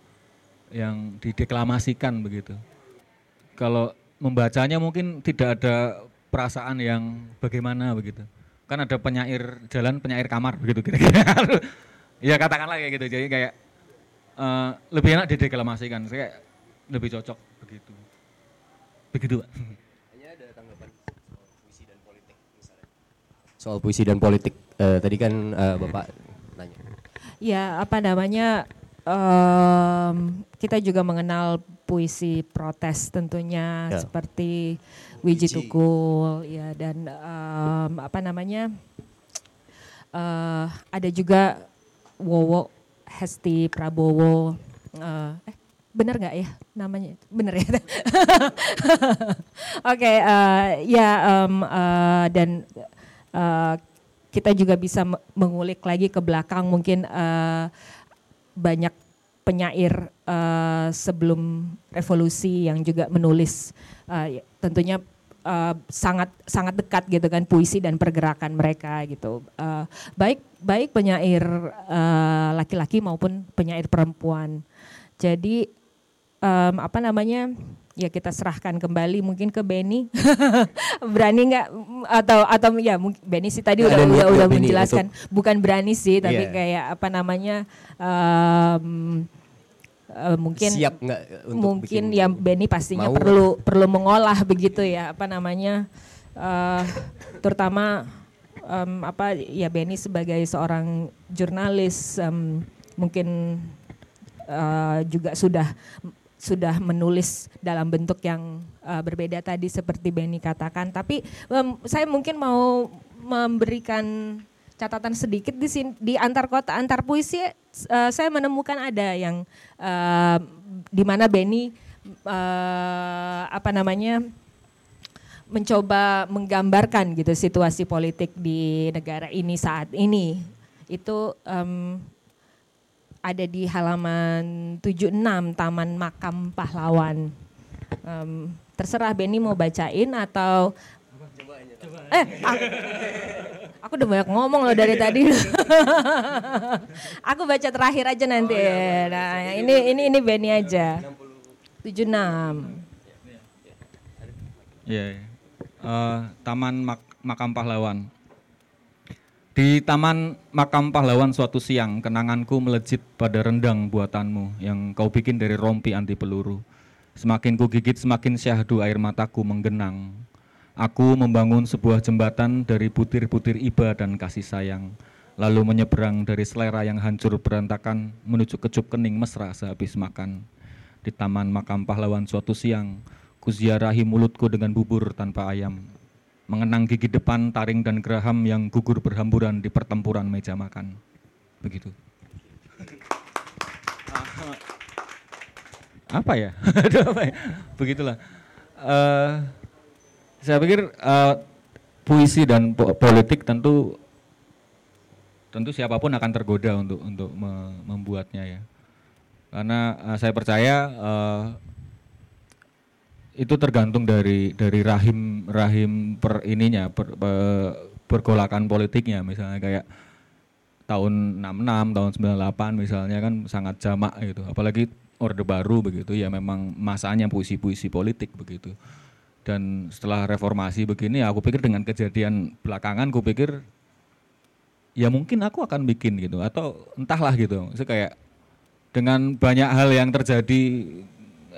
yang dideklamasikan begitu. Kalau membacanya mungkin tidak ada perasaan yang bagaimana begitu. Kan ada penyair jalan, penyair kamar begitu kira-kira. <laughs> ya katakanlah kayak gitu. Jadi kayak uh, lebih enak dideklamasikan. Saya lebih cocok begitu. Begitu, Pak. ada tanggapan soal puisi dan politik misalnya. Soal puisi dan politik. Uh, tadi kan uh, Bapak nanya. Ya, apa namanya? Um, kita juga mengenal puisi protes tentunya Ya. seperti Wiji. Tukul ya dan um, apa namanya? eh ada juga Wowo Hesti Prabowo. eh eh, bener nggak ya namanya? Bener ya. <laughs> Oke, eh, ya em, eh, dan eh, kita juga bisa me- mengulik lagi ke belakang mungkin eh, banyak penyair eh, sebelum revolusi yang juga menulis ya, tentunya eh, sangat sangat dekat gitu kan puisi dan pergerakan mereka gitu. Eh, baik baik penyair eh, laki-laki maupun penyair perempuan. Jadi em, apa namanya ya kita serahkan kembali mungkin ke Benny. <laughs> Berani nggak atau atau ya mungkin Benny sih tadi udah udah udah menjelaskan. bukan berani sih tapi Iya. kayak apa namanya em, eh, mungkin Siap nggak untuk mungkin bikin- ya Benny pastinya mau? perlu perlu mengolah begitu ya apa namanya eh, terutama em, apa ya Benny sebagai seorang jurnalis em, mungkin eh, juga sudah sudah menulis dalam bentuk yang eh, berbeda tadi seperti Benny katakan tapi em, saya mungkin mau memberikan catatan sedikit di sini di antar kota antar puisi eh, saya menemukan ada yang eh, di mana Benny eh, apa namanya mencoba menggambarkan gitu situasi politik di negara ini saat ini. Itu em, ada di halaman 76 Taman Makam Pahlawan. Em, terserah Benny mau bacain atau eh <laughs> aku, udah banyak ngomong loh dari tadi. <laughs> aku baca terakhir aja nanti. Nah, ini ini ini Benny aja. 76. Iya. iya. Eh, Taman Mak- Makam Pahlawan. Di Taman Makam Pahlawan suatu siang, kenanganku melejit pada rendang buatanmu yang kau bikin dari rompi anti peluru. Semakin ku gigit, semakin syahdu air mataku menggenang. Aku membangun sebuah jembatan dari butir-butir iba dan kasih sayang, lalu menyeberang dari selera yang hancur berantakan menuju kecup kening mesra sehabis makan. Di Taman Makam Pahlawan suatu siang, kuziarahi mulutku dengan bubur tanpa ayam. Mengenang gigi depan, taring dan geraham yang gugur berhamburan di pertempuran meja makan. Begitu. Apa ya? <laughs> Ya? Begitulah. Eh, saya pikir eh, puisi dan po- politik tentu tentu siapa pun akan tergoda untuk untuk me- membuatnya ya. Karena eh, saya percaya eh, itu tergantung dari dari rahim rahim per ininya per, pe- pergolakan politiknya. Misalnya kayak tahun 66 tahun 98 misalnya kan sangat jamak gitu. Apalagi orde baru begitu ya memang masanya puisi-puisi politik begitu dan setelah reformasi begini aku pikir dengan kejadian belakangan aku pikir ya mungkin aku akan bikin gitu atau entahlah gitu Maksudnya kayak dengan banyak hal yang terjadi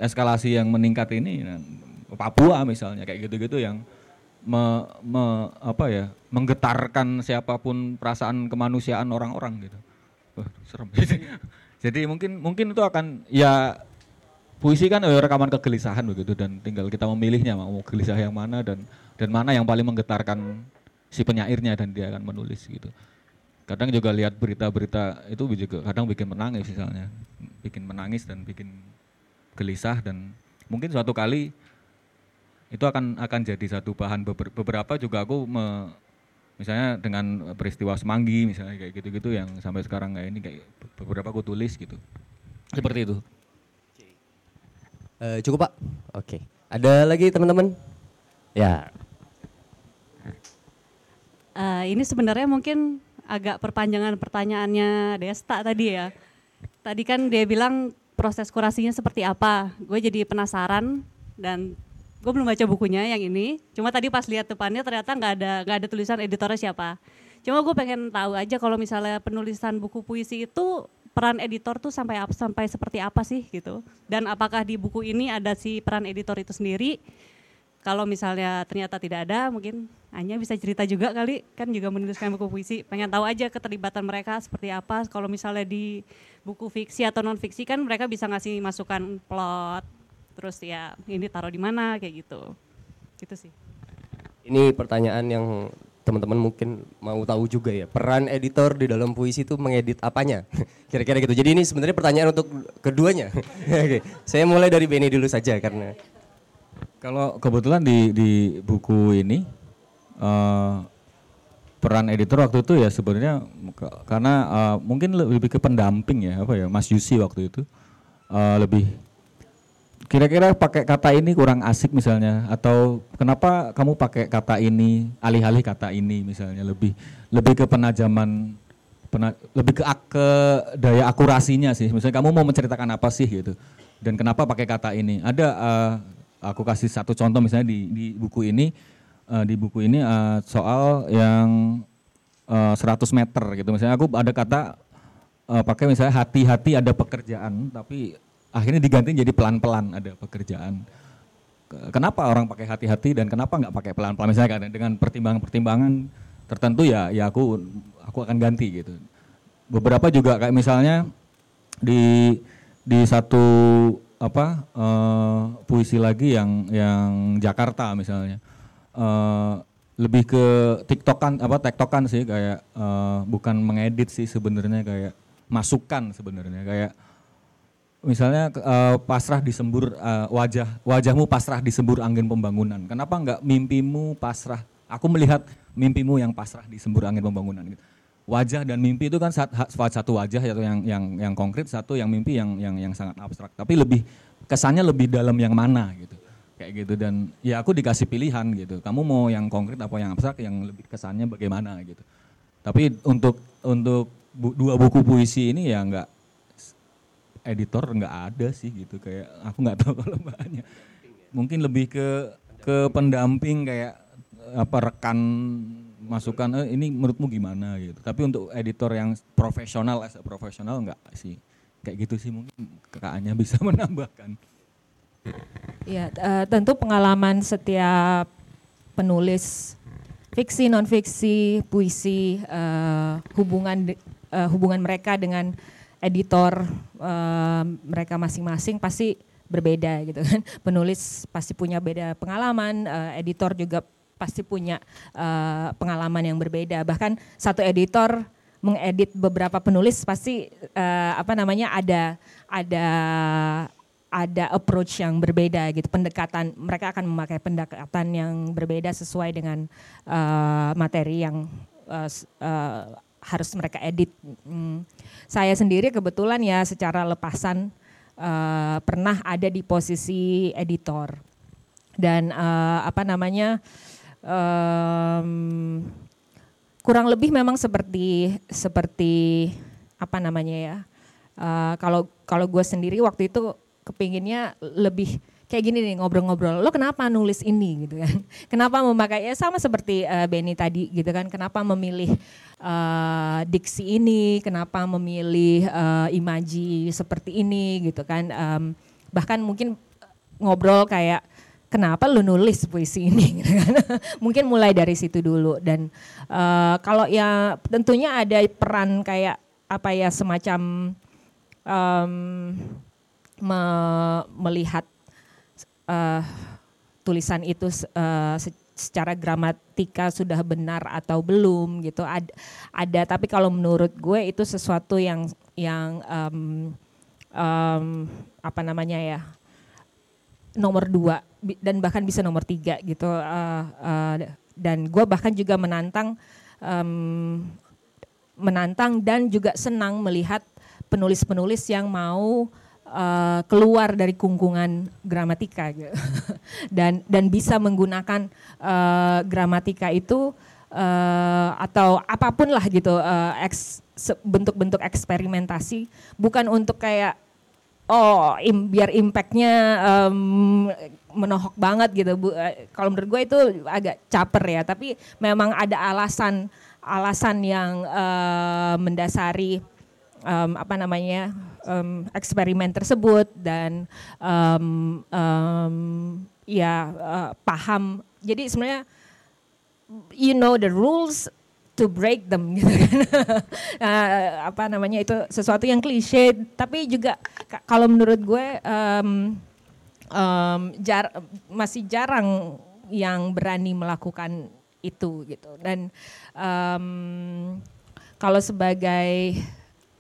eskalasi yang meningkat ini Papua misalnya kayak gitu-gitu yang me- me- apa ya menggetarkan siapa pun perasaan kemanusiaan orang-orang gitu. Wah, serem. <laughs> Jadi mungkin mungkin itu akan ya puisi kan eh, rekaman kegelisahan begitu dan tinggal kita memilihnya mau gelisah yang mana dan dan mana yang paling menggetarkan si penyairnya dan dia akan menulis gitu. Kadang juga lihat berita-berita itu juga kadang bikin menangis misalnya, bikin menangis dan bikin gelisah dan mungkin suatu kali itu akan akan jadi satu bahan beber- beberapa juga aku me- Misalnya dengan peristiwa Semanggi misalnya kayak gitu-gitu yang sampai sekarang kayak ini kayak beberapa aku tulis gitu. Seperti itu. Eh, cukup Pak? Oke. Ada lagi teman-teman? Ya. Eh, ini sebenarnya mungkin agak perpanjangan pertanyaannya Desta tadi ya. Tadi kan dia bilang proses kurasinya seperti apa. Gue jadi penasaran dan gue belum baca bukunya yang ini. Cuma tadi pas lihat depannya ternyata nggak ada nggak ada tulisan editornya siapa. Cuma gue pengen tahu aja kalau misalnya penulisan buku puisi itu peran editor tuh sampai sampai seperti apa sih gitu. Dan apakah di buku ini ada si peran editor itu sendiri? Kalau misalnya ternyata tidak ada, mungkin Anya bisa cerita juga kali, kan juga menuliskan buku puisi. Pengen tahu aja keterlibatan mereka seperti apa. Kalau misalnya di buku fiksi atau non fiksi kan mereka bisa ngasih masukan plot, terus ya ini taruh di mana kayak gitu gitu sih Ini pertanyaan yang teman-teman mungkin mau tahu juga ya. Peran editor di dalam puisi itu mengedit apanya? <laughs> Kira-kira gitu. Jadi ini sebenarnya pertanyaan untuk keduanya. <laughs> Oke, saya mulai dari Benny dulu saja karena Kalau kebetulan di di buku ini eh, peran editor waktu itu ya sebenarnya karena eh, mungkin lebih ke pendamping ya apa ya Mas Yusi waktu itu eh, lebih kira-kira pakai kata ini kurang asik misalnya? Atau kenapa kamu pakai kata ini alih-alih kata ini misalnya? Lebih lebih ke penajaman pena- lebih ke ke daya akurasinya sih. Misalnya kamu mau menceritakan apa sih gitu. Dan kenapa pakai kata ini? Ada eh, aku kasih satu contoh misalnya di di buku ini eh, di buku ini eh, soal yang eh, 100 meter gitu. Misalnya aku ada kata eh, pakai misalnya hati-hati ada pekerjaan tapi akhirnya diganti jadi pelan-pelan ada pekerjaan. Ke- Kenapa orang pakai hati-hati dan kenapa nggak pakai pelan-pelan misalnya kan dengan pertimbangan-pertimbangan tertentu ya ya aku aku akan ganti gitu. Beberapa juga kayak misalnya di di satu apa eh, puisi lagi yang yang Jakarta misalnya eh, lebih ke tiktokan apa tektokan sih kayak eh, bukan mengedit sih sebenarnya kayak masukan sebenarnya kayak misalnya eh, pasrah disembur eh, wajah wajahmu pasrah disembur angin pembangunan. Kenapa nggak mimpimu pasrah? Aku melihat mimpimu yang pasrah disembur angin pembangunan gitu. Wajah dan mimpi itu kan satu wajah atau yang yang yang konkret satu yang mimpi yang yang yang sangat abstrak. Tapi lebih kesannya lebih dalam yang mana gitu. Kayak gitu. Dan ya aku dikasih pilihan gitu. Kamu mau yang konkret apa yang abstrak yang lebih kesannya bagaimana gitu. Tapi untuk untuk bu- dua buku puisi ini ya nggak editor nggak ada sih gitu kayak aku nggak tahu <laughs> kalau mbaknya. Mungkin lebih ke ke pendamping kayak apa rekan masukan eh, ini menurutmu gimana? gitu. Tapi untuk editor yang profesional as profesional nggak sih. Kayak gitu sih mungkin kakaknya bisa <laughs> menambahkan. Ya, tentu pengalaman setiap penulis fiksi, non fiksi, puisi, eh, hubungan eh, hubungan mereka dengan editor eh, mereka masing-masing pasti berbeda gitu kan. <laughs> Penulis pasti punya beda pengalaman, eh, editor juga pasti punya eh, pengalaman yang berbeda. Bahkan satu editor mengedit beberapa penulis pasti eh, apa namanya ada ada ada approach yang berbeda gitu pendekatan mereka akan memakai pendekatan yang berbeda sesuai dengan eh, materi yang eh, harus mereka edit. Hmm. Saya sendiri kebetulan ya secara lepasan eh, pernah ada di posisi editor dan eh, apa namanya em, kurang lebih memang seperti seperti apa namanya ya eh, kalau kalau gue sendiri waktu itu kepinginnya lebih kayak gini nih ngobrol-ngobrol. Lo kenapa nulis ini gitu kan? <laughs> Kenapa memakai ya sama seperti eh, Benny tadi gitu kan? Kenapa memilih eh, diksi ini? Kenapa memilih eh, imaji seperti ini gitu kan? Em, bahkan mungkin ngobrol kayak kenapa lu nulis puisi ini? <laughs> Gitu kan. <laughs> mungkin mulai dari situ dulu. Dan eh, kalau ya tentunya ada peran kayak apa ya semacam em, me- melihat eh, tulisan itu se- secara gramatika sudah benar atau belum gitu. Ada ada tapi kalau menurut gue itu sesuatu yang yang em, em, apa namanya ya nomor dua dan bahkan bisa nomor tiga gitu eh, eh, dan gue bahkan juga menantang um, menantang dan juga senang melihat penulis-penulis yang mau uh, keluar dari kungkungan gramatika gitu. <laughs> dan dan bisa menggunakan uh, gramatika itu uh, atau apa pun lah gitu uh, eks, bentuk-bentuk eksperimentasi. Bukan untuk kayak oh im, biar impactnya um, menohok banget gitu. Bu kalau menurut gue itu agak caper ya. Tapi memang ada alasan alasan yang uh, mendasari um, apa namanya um, eksperimen tersebut dan um, um, ya uh, paham jadi sebenarnya you know the rules to break them <laughs> gitu kan. uh, apa namanya itu sesuatu yang klise tapi juga kalau menurut gue um, um, jar masih jarang yang berani melakukan itu gitu dan um, kalau sebagai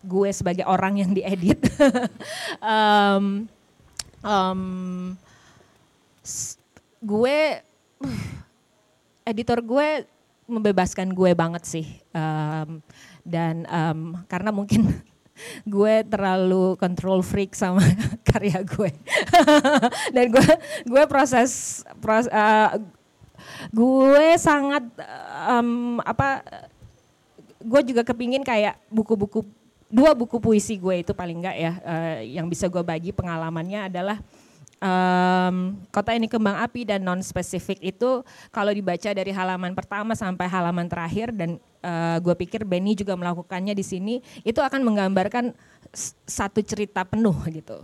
gue sebagai orang yang diedit. <laughs> Um, um, gue <sighs> editor gue membebaskan gue banget sih. Um, dan um, karena mungkin <laughs> gue terlalu control freak sama <laughs> karya gue. Dan gue gue proses, proses uh, gue sangat um, apa gue juga kepingin kayak buku-buku dua buku puisi gue itu paling enggak ya uh, yang bisa gue bagi pengalamannya adalah um, kota ini kembang api dan non spesifik itu kalau dibaca dari halaman pertama sampai halaman terakhir dan uh, gue pikir Benny juga melakukannya di sini itu akan menggambarkan satu cerita penuh gitu.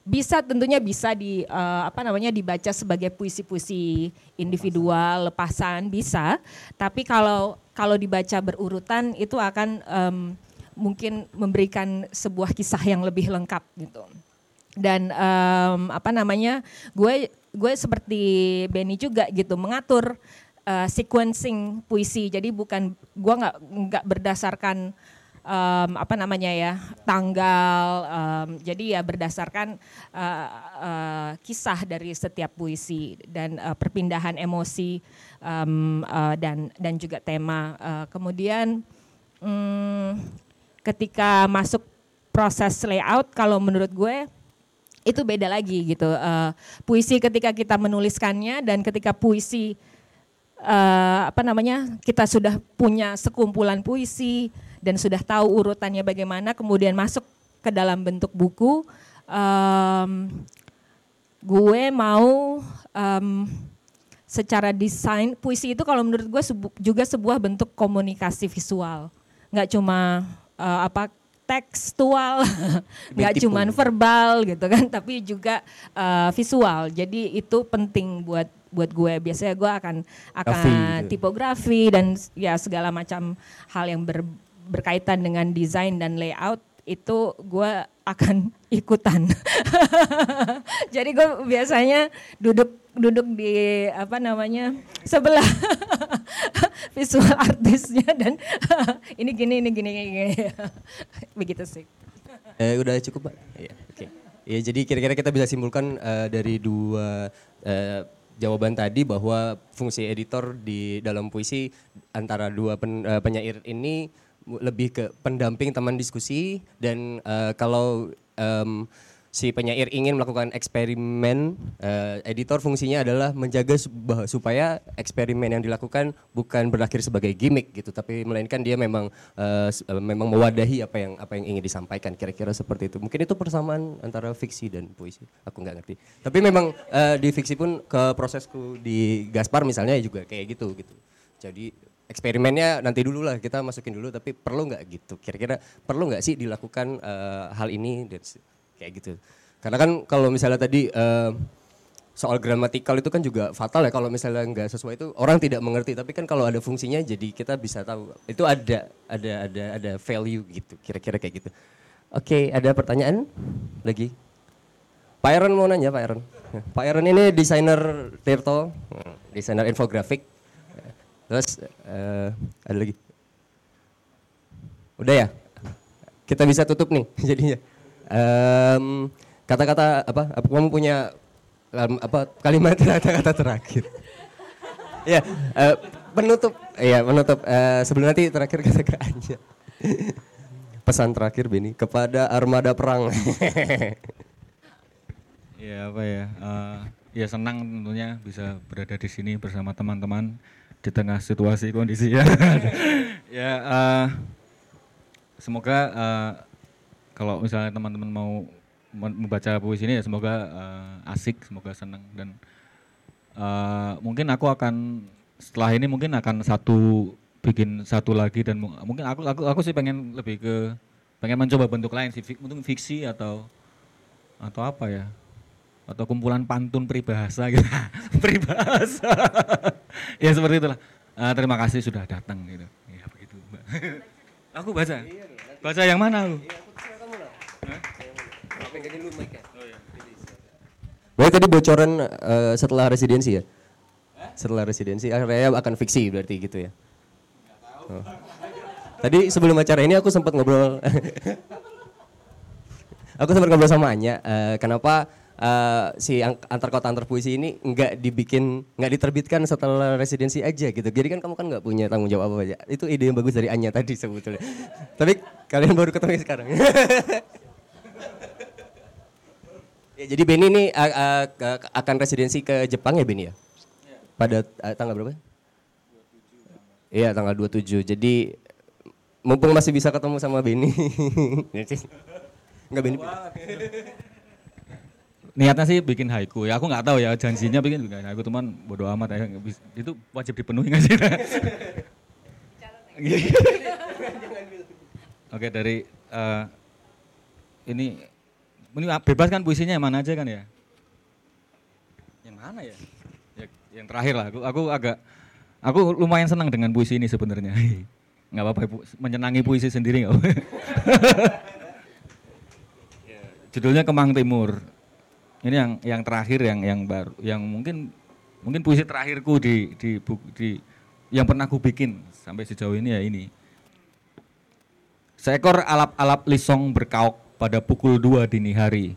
Bisa tentunya bisa di uh, apa namanya dibaca sebagai puisi-puisi individual lepasan bisa. Tapi kalau kalau dibaca berurutan itu akan um, mungkin memberikan sebuah kisah yang lebih lengkap gitu. Dan um, apa namanya gue gue seperti Benny juga gitu mengatur uh, sequencing puisi. Jadi bukan gue nggak nggak berdasarkan um, apa namanya ya tanggal um, jadi ya berdasarkan uh, uh, kisah dari setiap puisi dan uh, perpindahan emosi um, uh, dan dan juga tema. Uh, kemudian um, ketika masuk proses layout kalau menurut gue itu beda lagi gitu. Uh, puisi ketika kita menuliskannya dan ketika puisi uh, apa namanya kita sudah punya sekumpulan puisi dan sudah tahu urutannya bagaimana, kemudian masuk ke dalam bentuk buku. Um, gue mau um, secara desain puisi itu kalau menurut gue juga sebuah bentuk komunikasi visual, nggak cuma uh, apa tekstual, nggak cuma verbal gitu kan, tapi juga uh, visual. Jadi itu penting buat buat gue. Biasanya gue akan akan gitu. tipografi dan ya segala macam hal yang ber, berkaitan dengan desain dan layout itu gue akan ikutan. <laughs> Jadi gue biasanya duduk duduk di apa namanya sebelah <laughs> visual artisnya dan <laughs> ini gini ini gini, gini. begitu sih. Eh, udah cukup pak? Iya. Oke. Okay. Ya jadi kira-kira kita bisa simpulkan uh, dari dua uh, jawaban tadi bahwa fungsi editor di dalam puisi antara dua pen, uh, penyair ini lebih ke pendamping teman diskusi dan uh, kalau um, si penyair ingin melakukan eksperimen, uh, editor fungsinya adalah menjaga supaya eksperimen yang dilakukan bukan berakhir sebagai gimmick gitu, tapi melainkan dia memang uh, memang mewadahi apa yang apa yang ingin disampaikan. Kira-kira seperti itu. Mungkin itu persamaan antara fiksi dan puisi. Aku nggak ngerti. Tapi memang uh, di fiksi pun ke prosesku di Gaspar misalnya juga kayak gitu gitu. Jadi eksperimennya nanti dulu lah kita masukin dulu tapi perlu nggak gitu? Kira-kira perlu nggak sih dilakukan uh, hal ini? Kayak gitu. Karena kan kalau misalnya tadi uh, soal gramatikal itu kan juga fatal ya. Kalau misalnya nggak sesuai itu orang tidak mengerti. Tapi kan kalau ada fungsinya jadi kita bisa tahu. Itu ada ada ada ada value gitu kira-kira kayak gitu. Oke ada pertanyaan lagi? Pak Aaron mau nanya Pak Aaron. Pak Aaron ini desainer Tirto desainer infografik Terus uh, ada lagi. Udah ya? Kita bisa tutup nih <laughs> jadinya. Um, kata-kata apa? Apa kamu punya apa kalimat <laughs> kata-kata terakhir? ya, uh, penutup, iya penutup. Eh, sebelum nanti terakhir <laughs> kata ke Anja. Pesan terakhir Beni kepada armada perang. Ya apa ya? eh, ya senang tentunya bisa berada di sini bersama teman-teman di tengah situasi kondisi <laughs> ya. ya eh, semoga eh, kalau misalnya teman-teman mau membaca puisi ini ya semoga eh, asik, semoga senang dan eh, mungkin aku akan setelah ini mungkin akan satu bikin satu lagi dan mu- mungkin aku aku aku sih pengen lebih ke pengen mencoba bentuk lain sih mungkin fiksi atau atau apa ya atau kumpulan pantun peribahasa gitu. <laughs> Peribahasa. <laughs> Ya seperti itulah. Eh, terima kasih sudah datang gitu. Ya begitu mbak. <laughs> Aku baca. Baca yang mana aku? Baik tadi bocoran eh, setelah residensi ya? Setelah residensi. Akhirnya akan fiksi berarti gitu ya? Oh. Tadi sebelum acara ini aku sempat ngobrol. Aku sempat ngobrol sama Anya, eh, kenapa eh, si antar kota antar puisi ini nggak dibikin, nggak diterbitkan setelah residensi aja gitu. Jadi kan kamu kan nggak punya tanggung jawab apa aja. Itu ide yang bagus dari Anya tadi sebetulnya. Tapi kalian baru ketemu sekarang. <laughs> ya, jadi Benny ini akan residensi ke Jepang ya Benny ya? Pada eh, tanggal berapa? Iya tanggal 27. Jadi mumpung masih bisa ketemu sama Benny. Enggak Benny. Niatnya sih bikin haiku. Ya aku nggak tahu ya janjinya bikin bikin haiku teman bodo amat ya. Itu wajib dipenuhi nggak sih? <laughs> Oke dari eh, ini ini bebas kan puisinya yang mana aja kan ya? Yang mana ya, Ya, yang terakhir lah. Aku aku agak aku lumayan senang dengan puisi ini sebenarnya. <laughs> Nggak apa-apa Ibu. menyenangi puisi sendiri nggak <laughs> judulnya Kemang Timur. Ini yang yang terakhir yang yang baru yang mungkin mungkin puisi terakhirku di di buku di yang pernah aku bikin sampai sejauh ini ya ini. Seekor alap-alap lisong berkaok pada pukul 2 dini hari.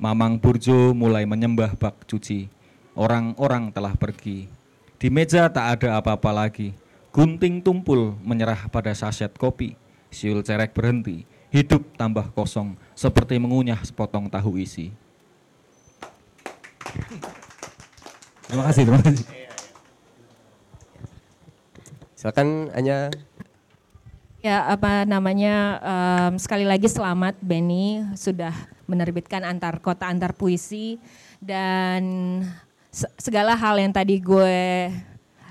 Mamang Burjo mulai menyembah bak cuci. Orang-orang telah pergi. Di meja tak ada apa-apa lagi. Gunting tumpul menyerah pada saset kopi. Siul cerek berhenti. Hidup tambah kosong seperti mengunyah sepotong tahu isi. Terima kasih, terima kasih. Silakan Anya. Ya, apa namanya? em, sekali lagi selamat Benny sudah menerbitkan antar kota antar puisi dan se- segala hal yang tadi gue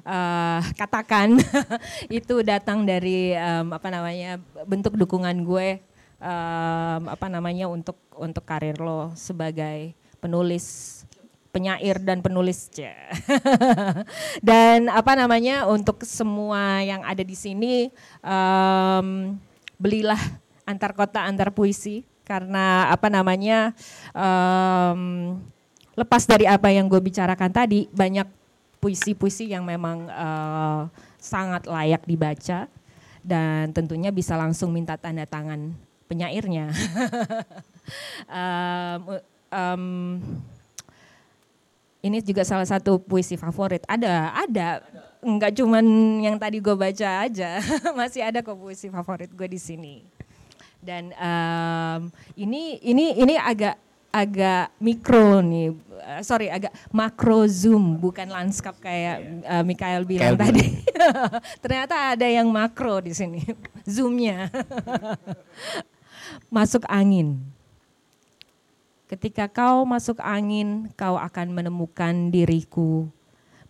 eh, katakan <laughs> itu datang dari em, apa namanya bentuk dukungan gue em, apa namanya untuk untuk karir lo sebagai penulis penyair dan penulis <laughs> dan apa namanya untuk semua yang ada di sini em, belilah antar kota antar puisi karena apa namanya em, lepas dari apa yang gue bicarakan tadi banyak puisi-puisi yang memang eh, sangat layak dibaca dan tentunya bisa langsung minta tanda tangan penyairnya. <laughs> Em, em, ini juga salah satu puisi favorit. Ada, ada. Enggak cuman yang tadi gue baca aja, <laughs> masih ada kok puisi favorit gue di sini. Dan em, ini ini ini agak agak mikro nih, Eh, sorry agak makro zoom, bukan landscape kayak eh, Mikael bilang Mikael tadi. <laughs> Ternyata ada yang makro di sini, <laughs> zoomnya. Masuk angin. Ketika kau masuk angin, kau akan menemukan diriku.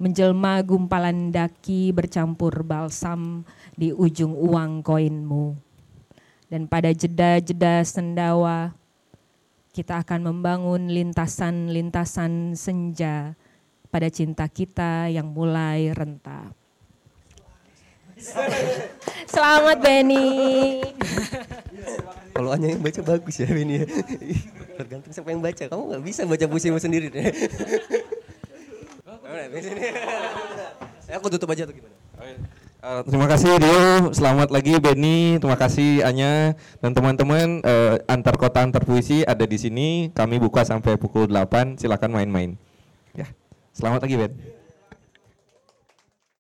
Menjelma gumpalan daki bercampur balsam di ujung uang koinmu. Dan pada jeda-jeda sendawa, kita akan membangun lintasan-lintasan senja pada cinta kita yang mulai renta. <laughs> Selamat Benny. <laughs> Kalau Anya yang baca bagus ya ini ya. <laughs> Tergantung siapa yang baca. Kamu nggak bisa baca puisimu sendiri deh. Eh, Aku tutup aja atau gimana? Eh, terima kasih Dio, selamat lagi Benny, terima kasih Anya dan teman-teman eh, antar kota antar puisi ada di sini. Kami buka sampai pukul 8, silakan main-main. Ya, selamat lagi Ben.